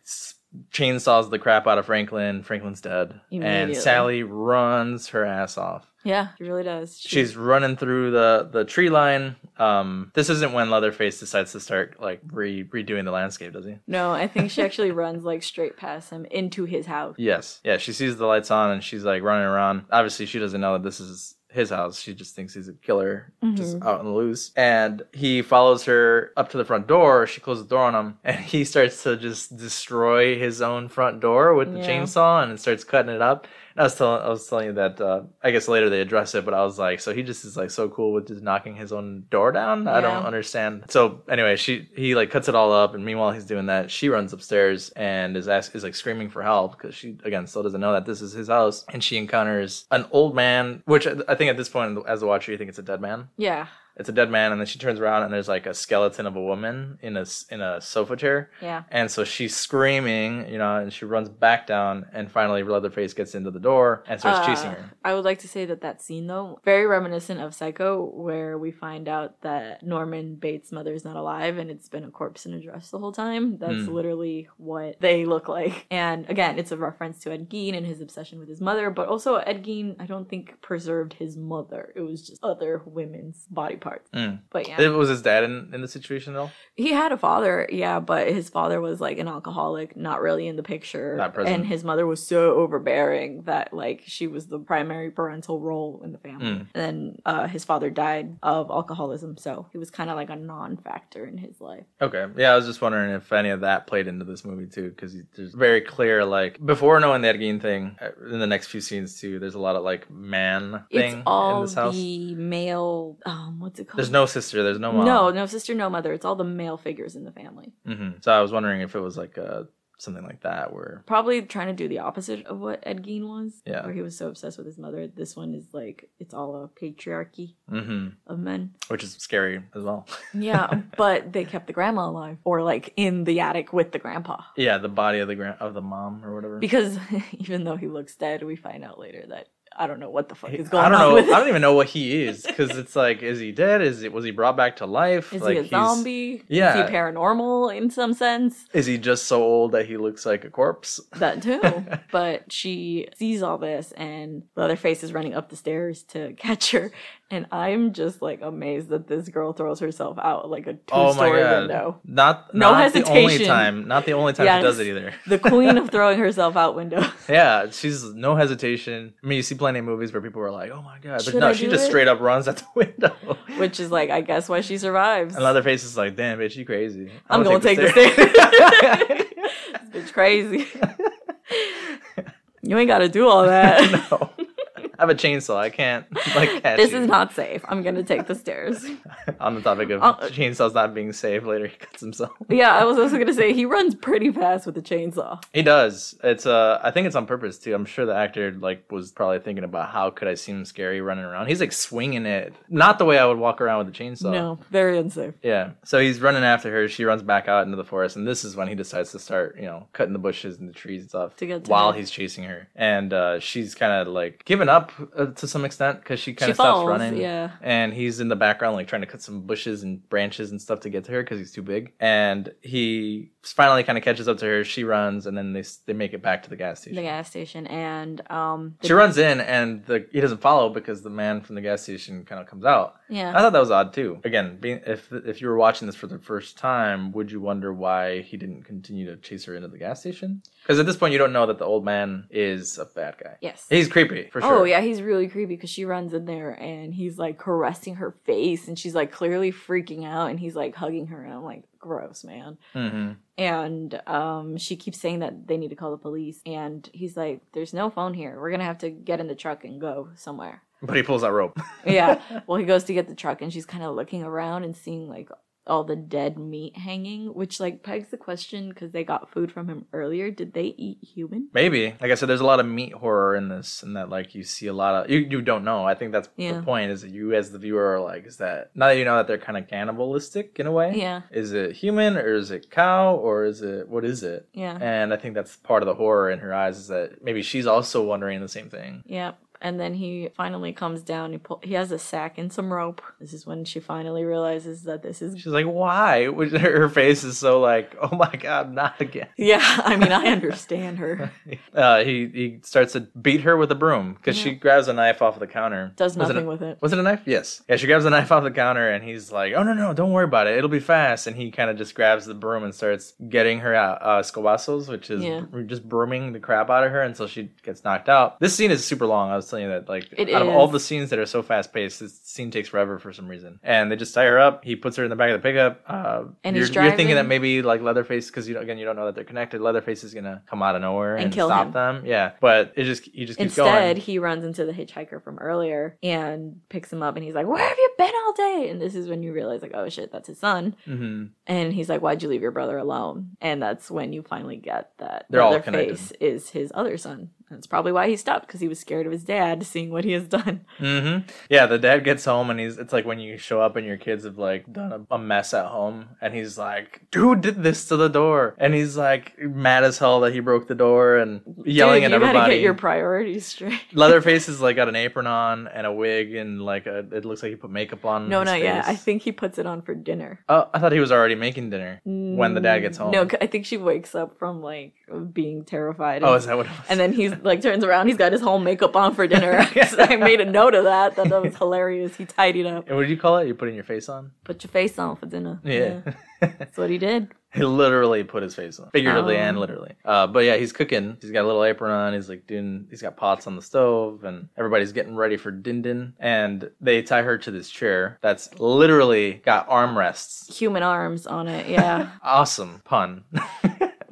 chainsaws the crap out of Franklin. Franklin's dead. And Sally runs her ass off. Yeah, he really does. She- She's running through the the tree line. Um, this isn't when Leatherface decides to start like re- redoing the landscape, does he? No, I think she actually runs like straight past him into his house. Yes. Yeah. She sees the lights on and she's like running around. Obviously, she doesn't know that this is his house. She just thinks he's a killer, just Mhm. out on the loose. And he follows her up to the front door. She closes the door on him, and he starts to just destroy his own front door with the Yeah. chainsaw and starts cutting it up. And I was telling, I was telling you that. Uh, I guess later they address it, but I was like, so he just is like so cool with just knocking his own door down. I don't understand. So anyway, she he like cuts it all up, and meanwhile he's doing that, she runs upstairs and is ask, is like screaming for help because she again still doesn't know that this is his house, and she encounters an old man, which I think at this point as a watcher you think it's a dead man. Yeah, It's a dead man, and then she turns around and there's like a skeleton of a woman in a in a sofa chair, yeah. and so she's screaming, you know, and she runs back down, and finally Leatherface gets into the door and starts Uh, chasing her. I would like to say that that scene, though, very reminiscent of Psycho, where we find out that Norman Bates' mother is not alive and it's been a corpse in a dress the whole time. That's Hmm. literally what they look like. And again, it's a reference to Ed Gein and his obsession with his mother, but also Ed Gein, I don't think, preserved his mother. It was just other women's body parts. Mm. But yeah. It was his dad in, in the situation though. He had a father, yeah, but his father was like an alcoholic, not really in the picture. Not present. And his mother was so overbearing that like she was the primary parental role in the family. Mm. And then uh, his father died of alcoholism, so he was kind of like a non-factor in his life. Okay. Yeah, I was just wondering if any of that played into this movie too, because there's very clear like before knowing the Ed thing, uh, in the next few scenes too, there's a lot of like man thing it's all in this house. the male. Um, what's it called? There's no sister. There's no mom. no, no sister, no mother. It's all the male figures in the family. hmm So I was wondering if it was like uh something like that where Probably trying to do the opposite of what Ed Gein was. Yeah. Where he was so obsessed with his mother. This one is like it's all a patriarchy hmm of men. which is scary as well. Yeah, but they kept the grandma alive, or like in the attic with the grandpa. yeah, the body of the grand of the mom or whatever. Because even though he looks dead, we find out later that I don't know what the fuck is going I don't on know. with. I don't even know what he is because it's like, is he dead? Is it was he brought back to life? Is like he a zombie? Yeah. Is he paranormal in some sense? Is he just so old that he looks like a corpse? That too. but she sees all this, and Leatherface is running up the stairs to catch her. And I'm just like amazed that this girl throws herself out like a two-story oh god! window. Not No not the only hesitation. time. Not the only time Yes. she does it either. The queen of throwing herself out windows. Yeah, she's no hesitation. I mean, you see plenty of movies where people are like, "Oh my god," but Should no, I she just it? straight up runs at the window. Which is like, I guess why she survives. And Leatherface is like, "Damn, bitch, you crazy." I'm gonna gonna take the stairs. this bitch crazy. you ain't gotta do all that. no. Have a chainsaw. I can't like catch this you. is not safe. I'm gonna take the stairs. On the topic of Uh, chainsaws not being safe, later he cuts himself. yeah, I was also gonna say he runs pretty fast with the chainsaw. He does. It's uh, I think it's on purpose too. I'm sure the actor like was probably thinking about how could I seem scary running around. He's like swinging it, not the way I would walk around with a chainsaw. No, very unsafe. Yeah. So he's running after her. She runs back out into the forest, and this is when he decides to start, you know, cutting the bushes and the trees and stuff To get to while her. he's chasing her. And uh, she's kind of like giving up uh, to some extent because she kind of stops falls, running. yeah. And he's in the background, like trying to cut some bushes and branches and stuff to get to her because he's too big. And he finally kind of catches up to her. She runs, and then they they make it back to the gas station. The gas station and um. She runs in, and the he doesn't follow because the man from the gas station kind of comes out. Yeah. I thought that was odd too. Again, being if if you were watching this for the first time, would you wonder why he didn't continue to chase her into the gas station? Because at this point, you don't know that the old man is a bad guy. Yes. He's creepy for sure. Oh yeah, he's really creepy because she runs in there and he's like caressing her face and she's like clearly freaking out and he's like hugging her and I'm like, gross, man. hmm And um, she keeps saying that they need to call the police and he's like, "There's no phone here. We're gonna have to get in the truck and go somewhere." But he pulls that rope. yeah. Well, he goes to get the truck and she's kind of looking around and seeing like all the dead meat hanging, which like pegs the question because they got food from him earlier. Did they eat human? Maybe. Like I said, there's a lot of meat horror in this, and that like you see a lot of you. You don't know. I think that's Yeah. the point. Is that you as the viewer are like, is that now that you know that they're kind of cannibalistic in a way? Yeah. Is it human or is it cow or is it what is it? Yeah. And I think that's part of the horror in her eyes is that maybe she's also wondering the same thing. Yep. And then he finally comes down. He pull, he has a sack and some rope. This is when she finally realizes that this is. She's like, why? Her face is so like, oh my god, not again. Yeah, I mean, I understand her. Uh, he he starts to beat her with a broom because she grabs a knife off the counter. Does Was it nothing a- with it. Was it a knife? Yes. Yeah, she grabs a knife off the counter and he's like, oh no, no, don't worry about it. It'll be fast. And he kind of just grabs the broom and starts getting her out, uh, escobazos, which is Yeah. br- just brooming the crap out of her until she gets knocked out. This scene is super long. I was you that, like, It out of all the scenes that are so fast paced, this scene takes forever for some reason. And they just tie her up. He puts her in the back of the pickup. Uh, And you're, you're thinking that maybe like Leatherface, because you know, again, you don't know that they're connected. Leatherface is gonna come out of nowhere And and, kill stop him. them. Yeah, but it just he just keeps Instead, going. he runs into the hitchhiker from earlier and picks him up. And he's like, "Where have you been all day?" And this is when you realize, like, oh shit, that's his son. hmm And he's like, "Why'd you leave your brother alone?" And that's when you finally get that They're all Leatherface is his other son. And it's probably why he stopped because he was scared of his dad seeing what he has done. Mm-hmm. Yeah, the dad gets home and he's. It's like when you show up and your kids have like done a, a mess at home, and he's like, "Who did this to the door?" And he's like mad as hell that he broke the door and yelling Dude, at you everybody. gotta get your priorities straight. Leatherface has like got an apron on and a wig and like a. It looks like he put makeup on. No, not yet. I think he puts it on for dinner. Oh, I thought he was already making dinner when the dad gets home. No, I think she wakes up from like being terrified. Oh, is that what it was? And then he's like turns around. He's got his whole makeup on for dinner. I made a note of that. That, that was hilarious. He tidied up. And what did you call it? You're putting your face on? Put your face on for dinner. Yeah. that's what he did. he literally put his face on, figuratively Oh. and literally. Uh, but yeah, he's cooking. He's got a little apron on. He's like doing. He's got pots on the stove, and everybody's getting ready for din din. And they tie her to this chair that's literally got armrests. Human arms on it. Yeah. Awesome pun.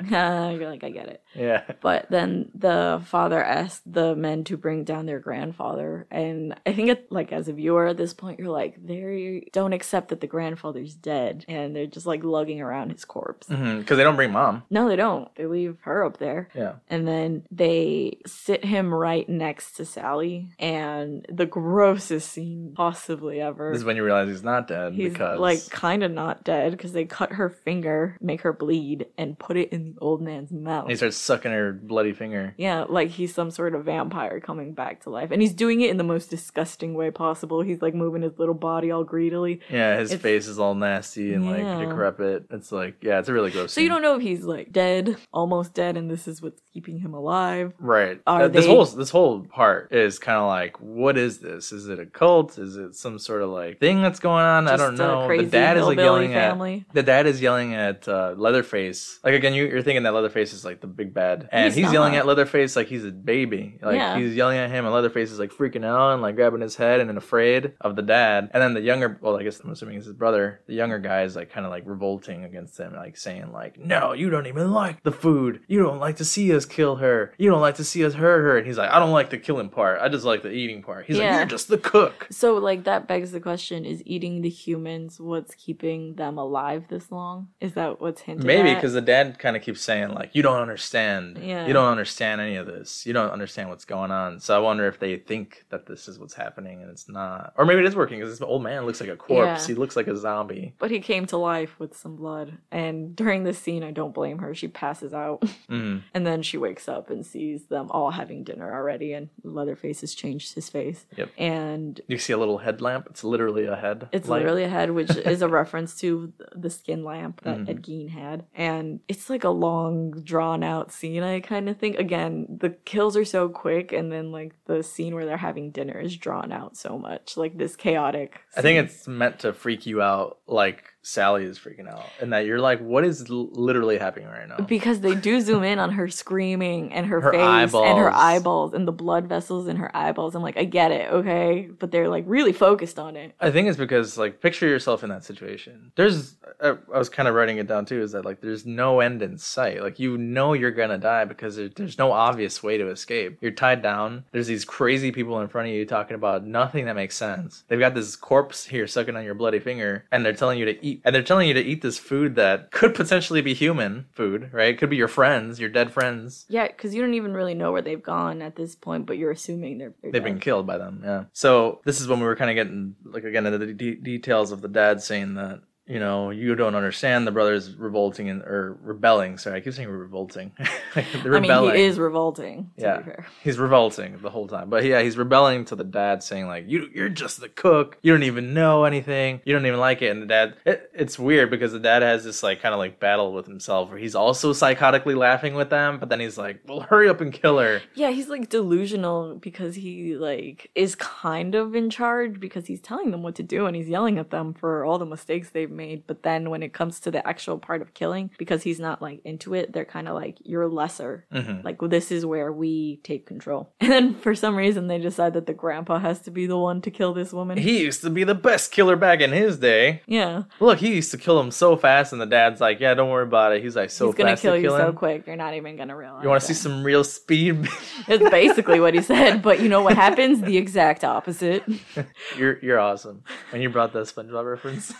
You're like, I get it. Yeah. But then the father asked the men to bring down their grandfather, and I think, it, like as a viewer at this point, you're like, they don't accept that the grandfather's dead, and they're just like lugging around his corpse. Because Mm-hmm. they don't bring mom. No, they don't. They leave her up there. Yeah. And then they sit him right next to Sally, and the grossest scene possibly ever. This is when you realize he's not dead He's because like kind of not dead because they cut her finger, make her bleed, and put it in the old man's mouth. he starts sucking her bloody finger. Yeah, like he's some sort of vampire coming back to life. And he's doing it in the most disgusting way possible. He's like moving his little body all greedily. Yeah, his It's- face is all nasty and Yeah. like decrepit. It's like yeah, it's a really gross. So you don't know if he's like dead, almost dead, and this is what's keeping him alive. Right. Are Uh, this they- whole this whole part is kind of like, what is this? Is it a cult? Is it some sort of like thing that's going on? I don't know. the dad is like yelling family. at the dad is yelling at uh, Leatherface. Like again, you, you're thinking that Leatherface is like the big big bad, and he's, He's yelling at Leatherface like he's a baby. Like Yeah. he's yelling at him, and Leatherface is like freaking out and like grabbing his head and then afraid of the dad. And then the younger, well, I guess I'm assuming it's his brother. The younger guy is like kind of like revolting against him, like saying like, "No, you don't even like the food. You don't like to see us kill her. You don't like to see us hurt her." And he's like, "I don't like the killing part. I just like the eating part." He's like, "You're just the cook." So, like, that begs the question is eating the humans what's keeping them alive this long? Is that what's hinted Maybe because the dad kind of keeps saying like, "You don't understand. Yeah. You don't understand any of this. You don't understand what's going on." So I wonder if they think that this is what's happening and it's not, or maybe it is working because this old man looks like a corpse. Yeah. He looks like a zombie. But he came to life with some blood. And during this scene, I don't blame her. She passes out. Mm. and then she wakes up and sees them all having dinner already. And Leatherface has changed his face. Yep. And You see a little headlamp. It's literally a head. it's light. literally a head, which is a reference to the skin lamp that Mhm. Ed Gein had. And it's like a long, drawn out scene, I kind of think. Again, the kills are so quick, and then like the scene where they're having dinner is drawn out so much. Like this chaotic. I think it's meant to freak you out, like Sally is freaking out, and that you're like, "What is l- literally happening right now?" because they do zoom in on her screaming and her, Her face and her eyeballs. eyeballs and the blood vessels in her eyeballs. I'm like, I get it, okay, but they're like really focused on it. I think it's because like picture yourself in that situation. There's I, I was kind of writing it down too. Is that like there's no end in sight. Like you know you're gonna die because there, there's no obvious way to escape. You're tied down. There's these crazy people in front of you talking about nothing that makes sense. They've got this corpse here sucking on your bloody finger, and they're telling you to eat. And they're telling you to eat this food that could potentially be human food, right? It could be your friends, your dead friends. Yeah, because you don't even really know where they've gone at this point, but you're assuming they're, They've dead. been killed by them, yeah. So this is when we were kind of getting like again into the de- details of the dad saying that you know you don't understand the brothers revolting and or rebelling. Sorry, I keep saying revolting. They're I mean, he is revolting. To Yeah. He's revolting the whole time, but yeah, he's rebelling to the dad, saying like, "You, you're just the cook. You don't even know anything. You don't even like it." And the dad, it, it's weird because the dad has this like kind of like battle with himself, where he's also psychotically laughing with them, but then he's like, "Well, hurry up and kill her." Yeah, he's like delusional because he like is kind of in charge because he's telling them what to do and he's yelling at them for all the mistakes they've made. But then when it comes to the actual part of killing, because he's not like into it, they're kind of like you're lesser. Mhm. Like well, this is where we take control. And then for some reason they decide that the grandpa has to be the one to kill this woman. He used to be the best killer back in his day. yeah, Look, he used to kill him so fast, and the dad's like, "Yeah, don't worry about it." He's like, "So he's gonna kill you kill so quick. You're not even gonna realize. You want to see some real speed? It's basically what he said, but you know what happens? The exact opposite. you're you're awesome. When you brought that SpongeBob reference,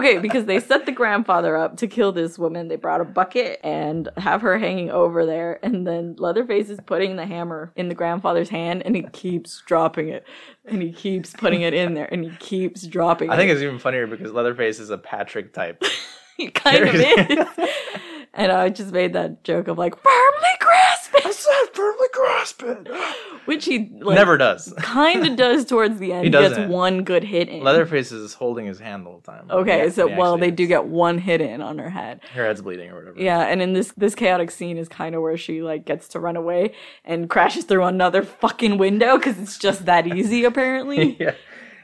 Okay, because they set the grandfather up to kill this woman. They brought a bucket and have her hanging over there, and then Leatherface is putting the hammer in the grandfather's hand, and he keeps dropping it, and he keeps putting it in there, and he keeps dropping it. I it. think it's even funnier because Leatherface is a Patrick type. he kind of is. And I just made that joke of like firmly grasp it, I said firmly grasp it. which he like, Never does. kind of does towards the end. He He, gets one good hit in. Leatherface is holding his hand the whole time. Okay, Yeah, so well, they do get one hit in on her head. her head's bleeding or whatever. Yeah, and in this this chaotic scene is kind of where she like gets to run away and crashes through another fucking window because it's just that easy apparently. yeah.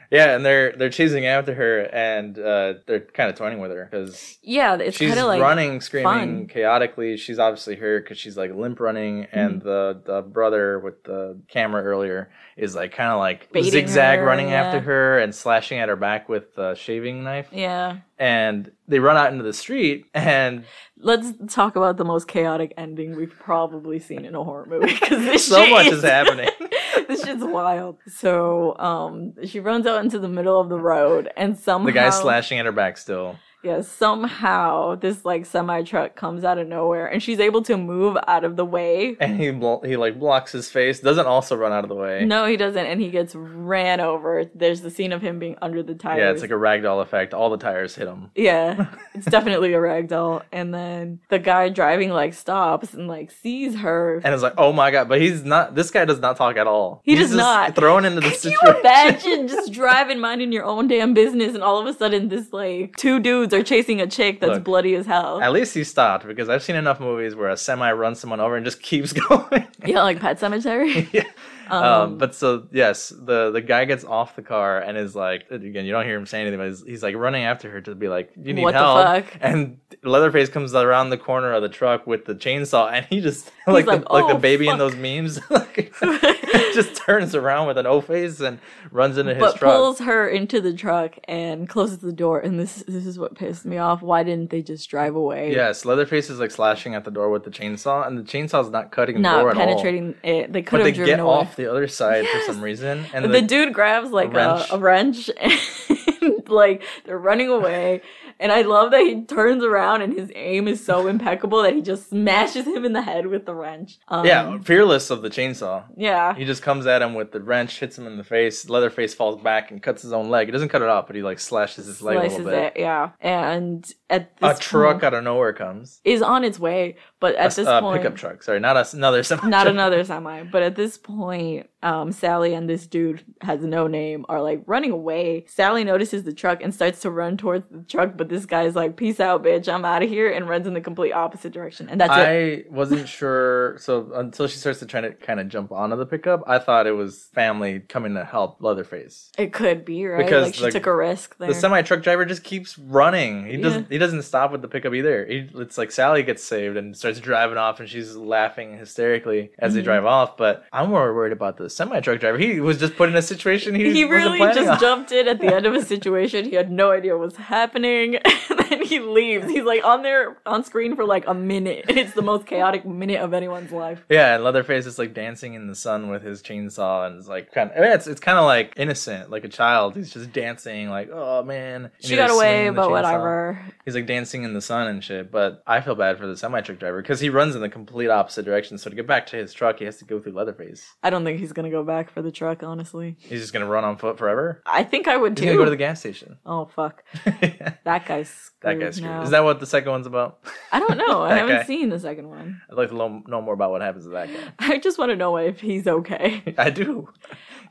Yeah, and they're they're chasing after her, and uh, they're kind of toying with her because yeah, it's she's like running, screaming fun. chaotically. She's obviously hurt because she's like limp running, Mm-hmm. and the the brother with the camera earlier is like kind of like Baiting zigzag her, running yeah. after her and slashing at her back with the shaving knife. Yeah. And they run out into the street, and Let's talk about the most chaotic ending we've probably seen in a horror movie because this so much is happening. this shit's wild. So, um, she runs out into the middle of the road, and somehow the guy's slashing at her back still. Yeah, somehow this like semi truck comes out of nowhere, and she's able to move out of the way. and he blo- he like blocks his face. Doesn't also run out of the way. No, he doesn't, and he gets ran over. There's the scene of him being under the tires. Yeah, it's like a ragdoll effect. All the tires hit him. Yeah, it's definitely a rag doll. And then the guy driving like stops and like sees her. And it's like, oh my god! But he's not. This guy does not talk at all. He He's does not. Thrown into the Could you situation. imagine just driving, minding your own damn business, and all of a sudden this like two dudes are chasing a chick that's Look, bloody as hell? At least he stopped because I've seen enough movies where a semi runs someone over and just keeps going. yeah, like Pet Sematary. yeah. Um, Um, but so yes, the the guy gets off the car and is like, again, you don't hear him say anything, but he's, he's like running after her to be like, "You need the help." fuck? And Leatherface comes around the corner of the truck with the chainsaw, and he just like the, like, like the "Oh, baby in those memes, like, just turns around with an O face and runs into his but truck. pulls her into the truck and closes the door. And this this is what pissed me off. Why didn't they just drive away? Yes, Leatherface is like slashing at the door with the chainsaw, and the chainsaw's not cutting the not door at all. penetrating it. They could But have driven away. off the other side Yes. for some reason, and the, the, dude grabs like wrench. a, a wrench and like they're running away and i love that he turns around and his aim is so impeccable that he just smashes him in the head with the wrench um, yeah, fearless of the chainsaw. yeah He just comes at him with the wrench, hits him in the face. Leatherface falls back and cuts his own leg. He doesn't cut it off, but he like slashes his leg a little bit. it yeah and at A truck out of nowhere comes. is on its way but at s- this uh, point pickup truck. Sorry, not a, another semi. not another semi but at this point um sally and this dude has no name are like running away sally notices the truck and starts to run towards the truck but this guy's like peace out bitch i'm out of here and runs in the complete opposite direction and that's it I wasn't sure. So until she starts to try to kind of jump onto the pickup, I thought it was family coming to help Leatherface. it could be right Because, like she like, took a risk there The semi truck driver just keeps running. He Yeah. doesn't. He doesn't stop with the pickup either. He, it's like Sally gets saved and starts driving off, and she's laughing hysterically as they Mhm. drive off. But I'm more worried about the semi truck driver. He was just put in a situation he, he really just on. jumped in at the end of a situation. He had no idea what's happening. He leaves. He's like on there on screen for like a minute. It's the most chaotic minute of anyone's life. Yeah, and Leatherface is like dancing in the sun with his chainsaw, and it's like kind of, I mean, it's it's kind of like innocent, like a child. He's just dancing, like oh man. And She got like, away, but whatever. He's like dancing in the sun and shit. But I feel bad for the semi truck driver because he runs in the complete opposite direction. So to get back to his truck, he has to go through Leatherface. I don't think he's gonna go back for the truck, honestly. He's just gonna run on foot forever. I think I would He's too. gonna go to the gas station. oh fuck. that That guy's screwed guy's screwed. now. Is that what the second one's about? I don't know. I haven't guy. seen the second one. I'd like to know, know more about what happens to that guy. I just want to know if he's okay. I do.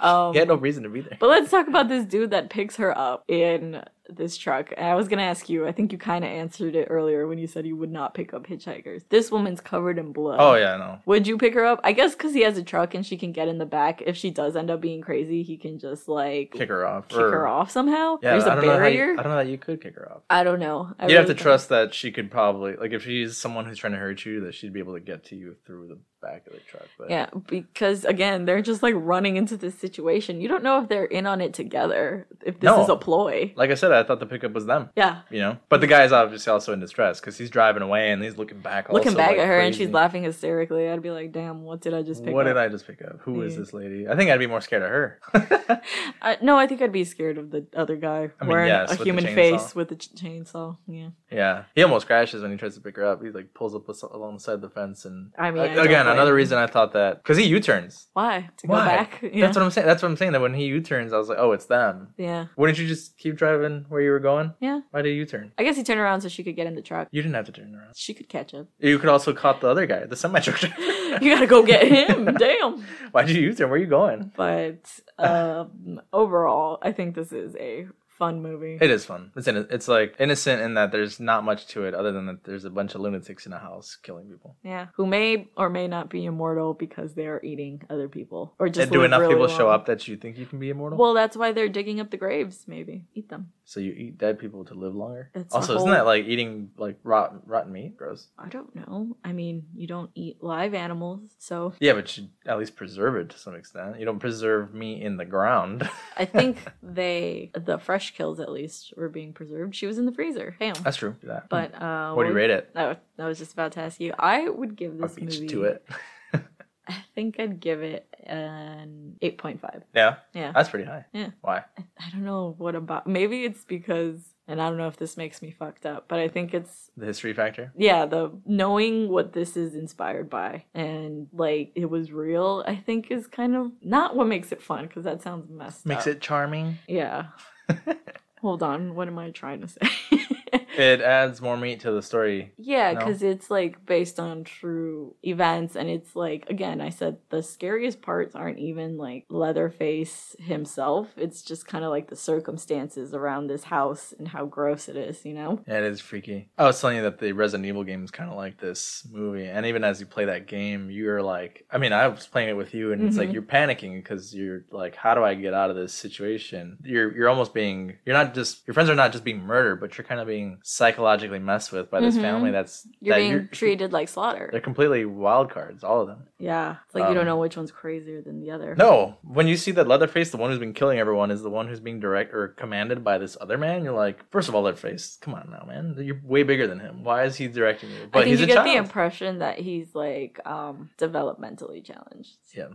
Um, He had no reason to be there. But let's talk about this dude that picks her up in this truck. I was gonna ask you. I think you kind of answered it earlier when you said you would not pick up hitchhikers. This woman's covered in blood. Oh yeah, no. Would you pick her up? I guess because he has a truck and she can get in the back. If she does end up being crazy, he can just like Kick her off. kick or- her off somehow. Yeah, There's I a don't know barrier. you, I don't know that you could kick her off. I don't know. I You'd have to don't. trust that she could probably like if she's someone who's trying to hurt you, that she'd be able to get to you through the back of the truck. But Yeah, because again, they're just like running into this situation. You don't know if they're in on it together. If this No. is a ploy. like I said, I thought the pickup was them. Yeah. You know, but the guy's obviously also in distress because he's driving away and he's looking back. Looking back like, at her and she's laughing hysterically, I'd be like, "Damn, what did I just pick up? What up?" did I just pick up? Who is Yeah. this lady? I think I'd be more scared of her. I, no, I think I'd be scared of the other guy I mean, wearing yes, a human face with a ch- chainsaw. Yeah, yeah, he almost crashes when he tries to pick her up. He like pulls up alongside the fence and. I mean, I don't again, another reason I thought that because he U-turns. why to Why? go back? Yeah, That's what I'm saying. That's what I'm saying. That when he U-turns, I was like, oh, it's them. yeah, Wouldn't you just keep driving where you were going? yeah. Why did you U-turn? I guess he turned around so she could get in the truck. You didn't have to turn around. She could catch up. You could also caught the other guy, the semi truck driver. You gotta go get him. Damn. Why'd you U-turn? Where are you going? But um, overall, I think this is a fun movie. It is fun. It's in, it's like innocent in that there's not much to it other than that there's a bunch of lunatics in a house killing people. Yeah, who may or may not be immortal because they are eating other people, or just and do enough really people show up that you think you can be immortal? Well, that's why they're digging up the graves. Maybe eat them. So you eat dead people to live longer. It's also, isn't that like eating like rotten rotten meat? Gross. I don't know. I mean, you don't eat live animals, so Yeah, but you at least preserve it to some extent. You don't preserve meat in the ground. I think they the fresh kills at least were being preserved. She was in the freezer. Damn. That's true. That. But uh, what do you rate it? No, I was just about to ask you. I would give this movie to it. I think I'd give it an eight point five. yeah, Yeah. that's pretty high. Yeah. Why? I, I don't know what about. Maybe it's because, and I don't know if this makes me fucked up, but I think it's The history factor. yeah the knowing what this is inspired by and like it was real. I think is kind of not what makes it fun because that sounds messed Makes up. it charming. Yeah. Hold on. What am I trying to say? it adds more meat to the story. Yeah, No? because it's like based on true events, and it's like again, I said the scariest parts aren't even like Leatherface himself. It's just kind of like the circumstances around this house and how gross it is, you know? Yeah, it is freaky. I was telling you that the Resident Evil game is kind of like this movie, and even as you play that game, you're like, I mean, I was playing it with you, and it's like Mhm. you're panicking because you're like, how do I get out of this situation? You're you're almost being, you're not just your friends are not just being murdered, but you're kind of being psychologically messed with by this Mhm. family that's You're that being treated like slaughter. They're completely wild cards, all of them. Yeah, it's like you don't Um, know which one's crazier than the other. No, when you see that Leatherface, the one who's been killing everyone, is the one who's being direct or commanded by this other man. You're like, first of all, Leatherface, come on now, man, you're way bigger than him. Why is he directing you? I think he's you a get child. the impression that he's like um developmentally challenged. Yeah.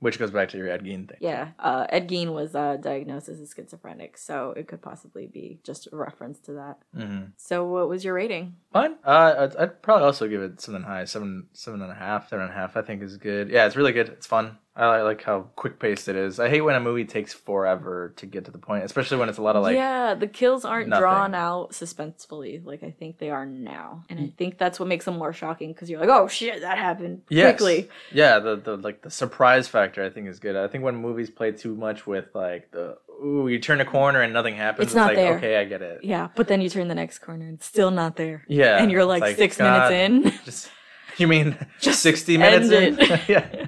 Which goes back to your Ed Gein thing. Yeah, uh, Ed Gein was uh, diagnosed as schizophrenic, so it could possibly be just a reference to that. Mm-hmm. So, what was your rating? Fine. Uh, I'd, I'd probably also give it something high, seven, seven and a half, seven and a half. I think is good. Yeah, it's really good. It's fun. I, I like how quick paced it is. I hate when a movie takes forever to get to the point, especially when it's a lot of like. yeah, the kills aren't nothing. drawn out suspensefully like I think they are now, and I think that's what makes them more shocking because you're like, oh shit, that happened Yes. quickly. Yeah, the, the like the surprise factor I think is good. I think when movies play too much with like the ooh, you turn a corner and nothing happens. It's not like there. okay, I get it. Yeah, but then you turn the next corner and it's still not there. Yeah, and you're it's like, six God, minutes in. Just you mean Just sixty minutes in? yeah,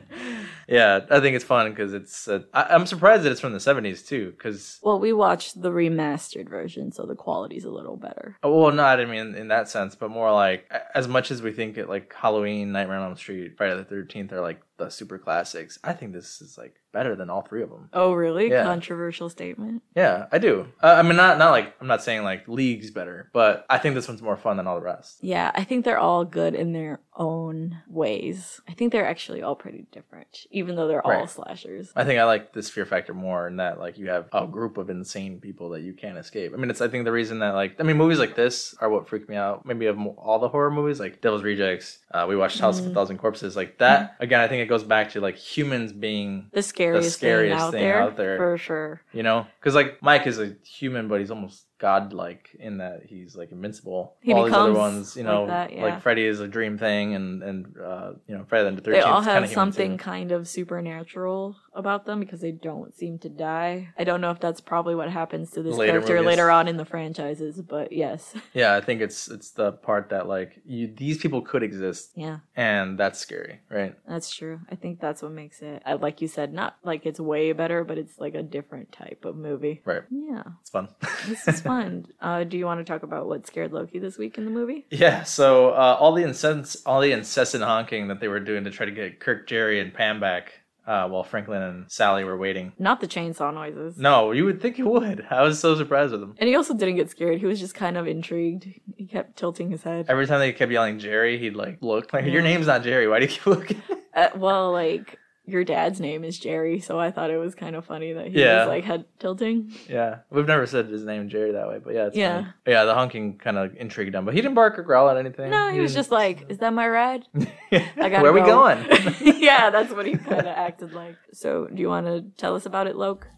yeah. I think it's fun because it's. Uh, I, I'm surprised that it's from the seventies too. Because Well, we watched the remastered version, so the quality's a little better. well, no, I mean in that sense, but more like as much as we think it like Halloween, Nightmare on Elm Street, Friday the Thirteenth are like the super classics. I think this is like better than all three of them. Oh, really? Yeah. Controversial statement. Yeah, I do. Uh, I mean, not not like I'm not saying like leagues better, but I think this one's more fun than all the rest. Yeah, I think they're all good in their own ways. I think they're actually all pretty different, even though they're all slashers. I think I like this fear factor more in that like you have a group of insane people that you can't escape. I mean, it's I think the reason that like I mean movies like this are what freak me out. Maybe of all the horror movies like Devil's Rejects. Uh, we watched House of a Mhm. Thousand Corpses. Like that again. I think it goes back to like humans being The scariest, scariest thing, out, thing there, out there. for sure. you know because like Mike is a human, but he's almost godlike in that he's like invincible. He all these other ones, you like know, that, yeah. like Freddy is a dream thing, and and uh, you know Friday the Thirteenth. They all have something kind of supernatural about them because they don't seem to die. I don't know if that's probably what happens to this Later character movies. later on in the franchises, but yes. Yeah, I think it's it's the part that like you these people could exist, Yeah, and that's scary, right? that's true. I think that's what makes it, I- like you said, not like it's way better, but it's like a different type of movie. Right. Yeah, It's fun. this is fun. uh, do you want to talk about what scared Loki this week in the movie? yeah. So uh, all the incessant all the incessant honking that they were doing to try to get Kirk, Jerry, and Pam back uh, while Franklin and Sally were waiting. Not the chainsaw noises. No, you would think it would. I was so surprised with him. And he also didn't get scared. He was just kind of intrigued. He kept tilting his head. Every time they kept yelling Jerry, he'd like look like your name's not Jerry. Why do you keep looking? Uh, well, like your dad's name is Jerry, so I thought it was kind of funny that he Yeah. was like head tilting. yeah, we've never said his name Jerry that way, but yeah, it's Yeah. funny. yeah. The honking kind of intrigued him, but he didn't bark or growl at anything. No, he was just like, "Is that my ride?" I gotta Where we go. going? yeah, that's what he kind of acted like. So, do you want to tell us about it, Loke?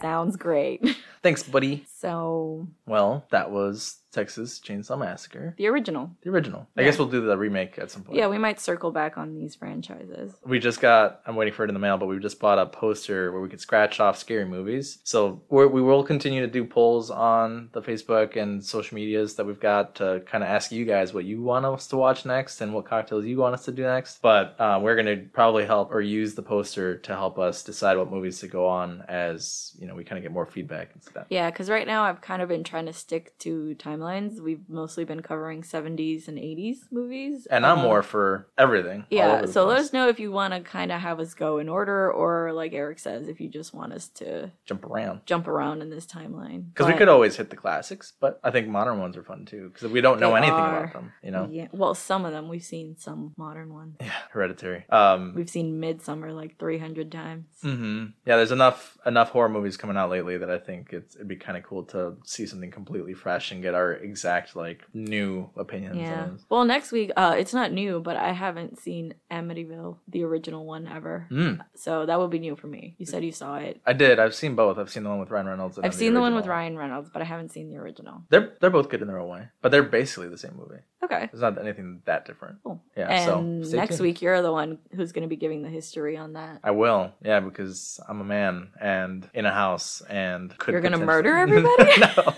Sounds great. Thanks, buddy. So, Well, that was Texas Chainsaw Massacre, the original. the original. I Yeah. guess we'll do the remake at some point. Yeah, we might circle back on these franchises. We just got, I'm waiting for it in the mail, but we just bought a poster where we could scratch off scary movies. So we're, we will continue to do polls on the Facebook and social medias that we've got to kind of ask you guys what you want us to watch next and what cocktails you want us to do next. But uh, we're going to probably help or use the poster to help us decide what movies to go on as, you know, we kind of get more feedback and stuff. Yeah, because right now I've kind of been trying to stick to timelines. We've mostly been covering 70s and 80s movies. And I'm Uh, more for everything. Yeah, so let us know if you want to kind of have us go in order, or like Eric says, if you just want us to Jump around. jump around in this timeline. Because we could always hit the classics, but I think modern ones are fun too. Because we don't know anything are. about them, you know. Yeah, well, some of them we've seen some modern ones. Yeah, Hereditary. Um, We've seen Midsommar like 300 times. hmm Yeah, there's enough enough horror movies coming out lately that I think it's, it'd be kind of cool cool to see something completely fresh and get our exact like new opinions. Yeah. On. Well, next week, uh, it's not new, but I haven't seen Amityville, the original one, ever. Mm, So that would be new for me. You said you saw it. I did. I've seen both. I've seen the one with Ryan Reynolds. And I've seen the one with. Ryan Reynolds, but I haven't seen the original. They're they're both good in their own way, but they're basically the same movie. Okay. It's not anything that different. Cool. Yeah. and so next tuned. week, you're the one who's going to be giving the history on that. I will. Yeah, because I'm a man and in a house and could You're gonna murder everybody? no.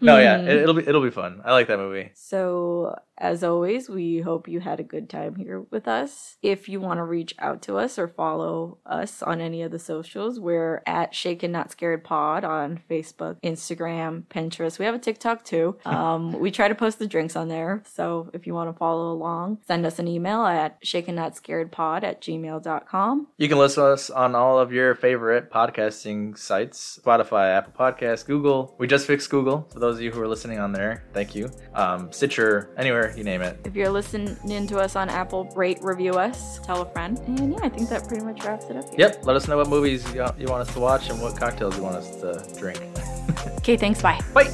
no, yeah, Hmm. it, it'll be it'll be fun. I like that movie. So, as always, we hope you had a good time here with us. If you want to reach out to us or follow us on any of the socials, we're at Shaken Not Scared Pod on Facebook, Instagram, Pinterest. We have a TikTok too. Um, we try to post the drinks on there. So, if you want to follow along, send us an email at shaken not scared pod at gmail.com. You can listen to us on all of your favorite podcasting sites: Spotify, Apple Podcasts, Google. We just fixed Google. For those of you who are listening on there, thank you. Um, Stitcher, anywhere you name it. If you're listening to us on Apple, rate, review us, tell a friend. And yeah, I think that pretty much wraps it up. Here. Yep. Let us know what movies you, you want us to watch and what cocktails you want us to drink. Okay, thanks. Bye. Bye.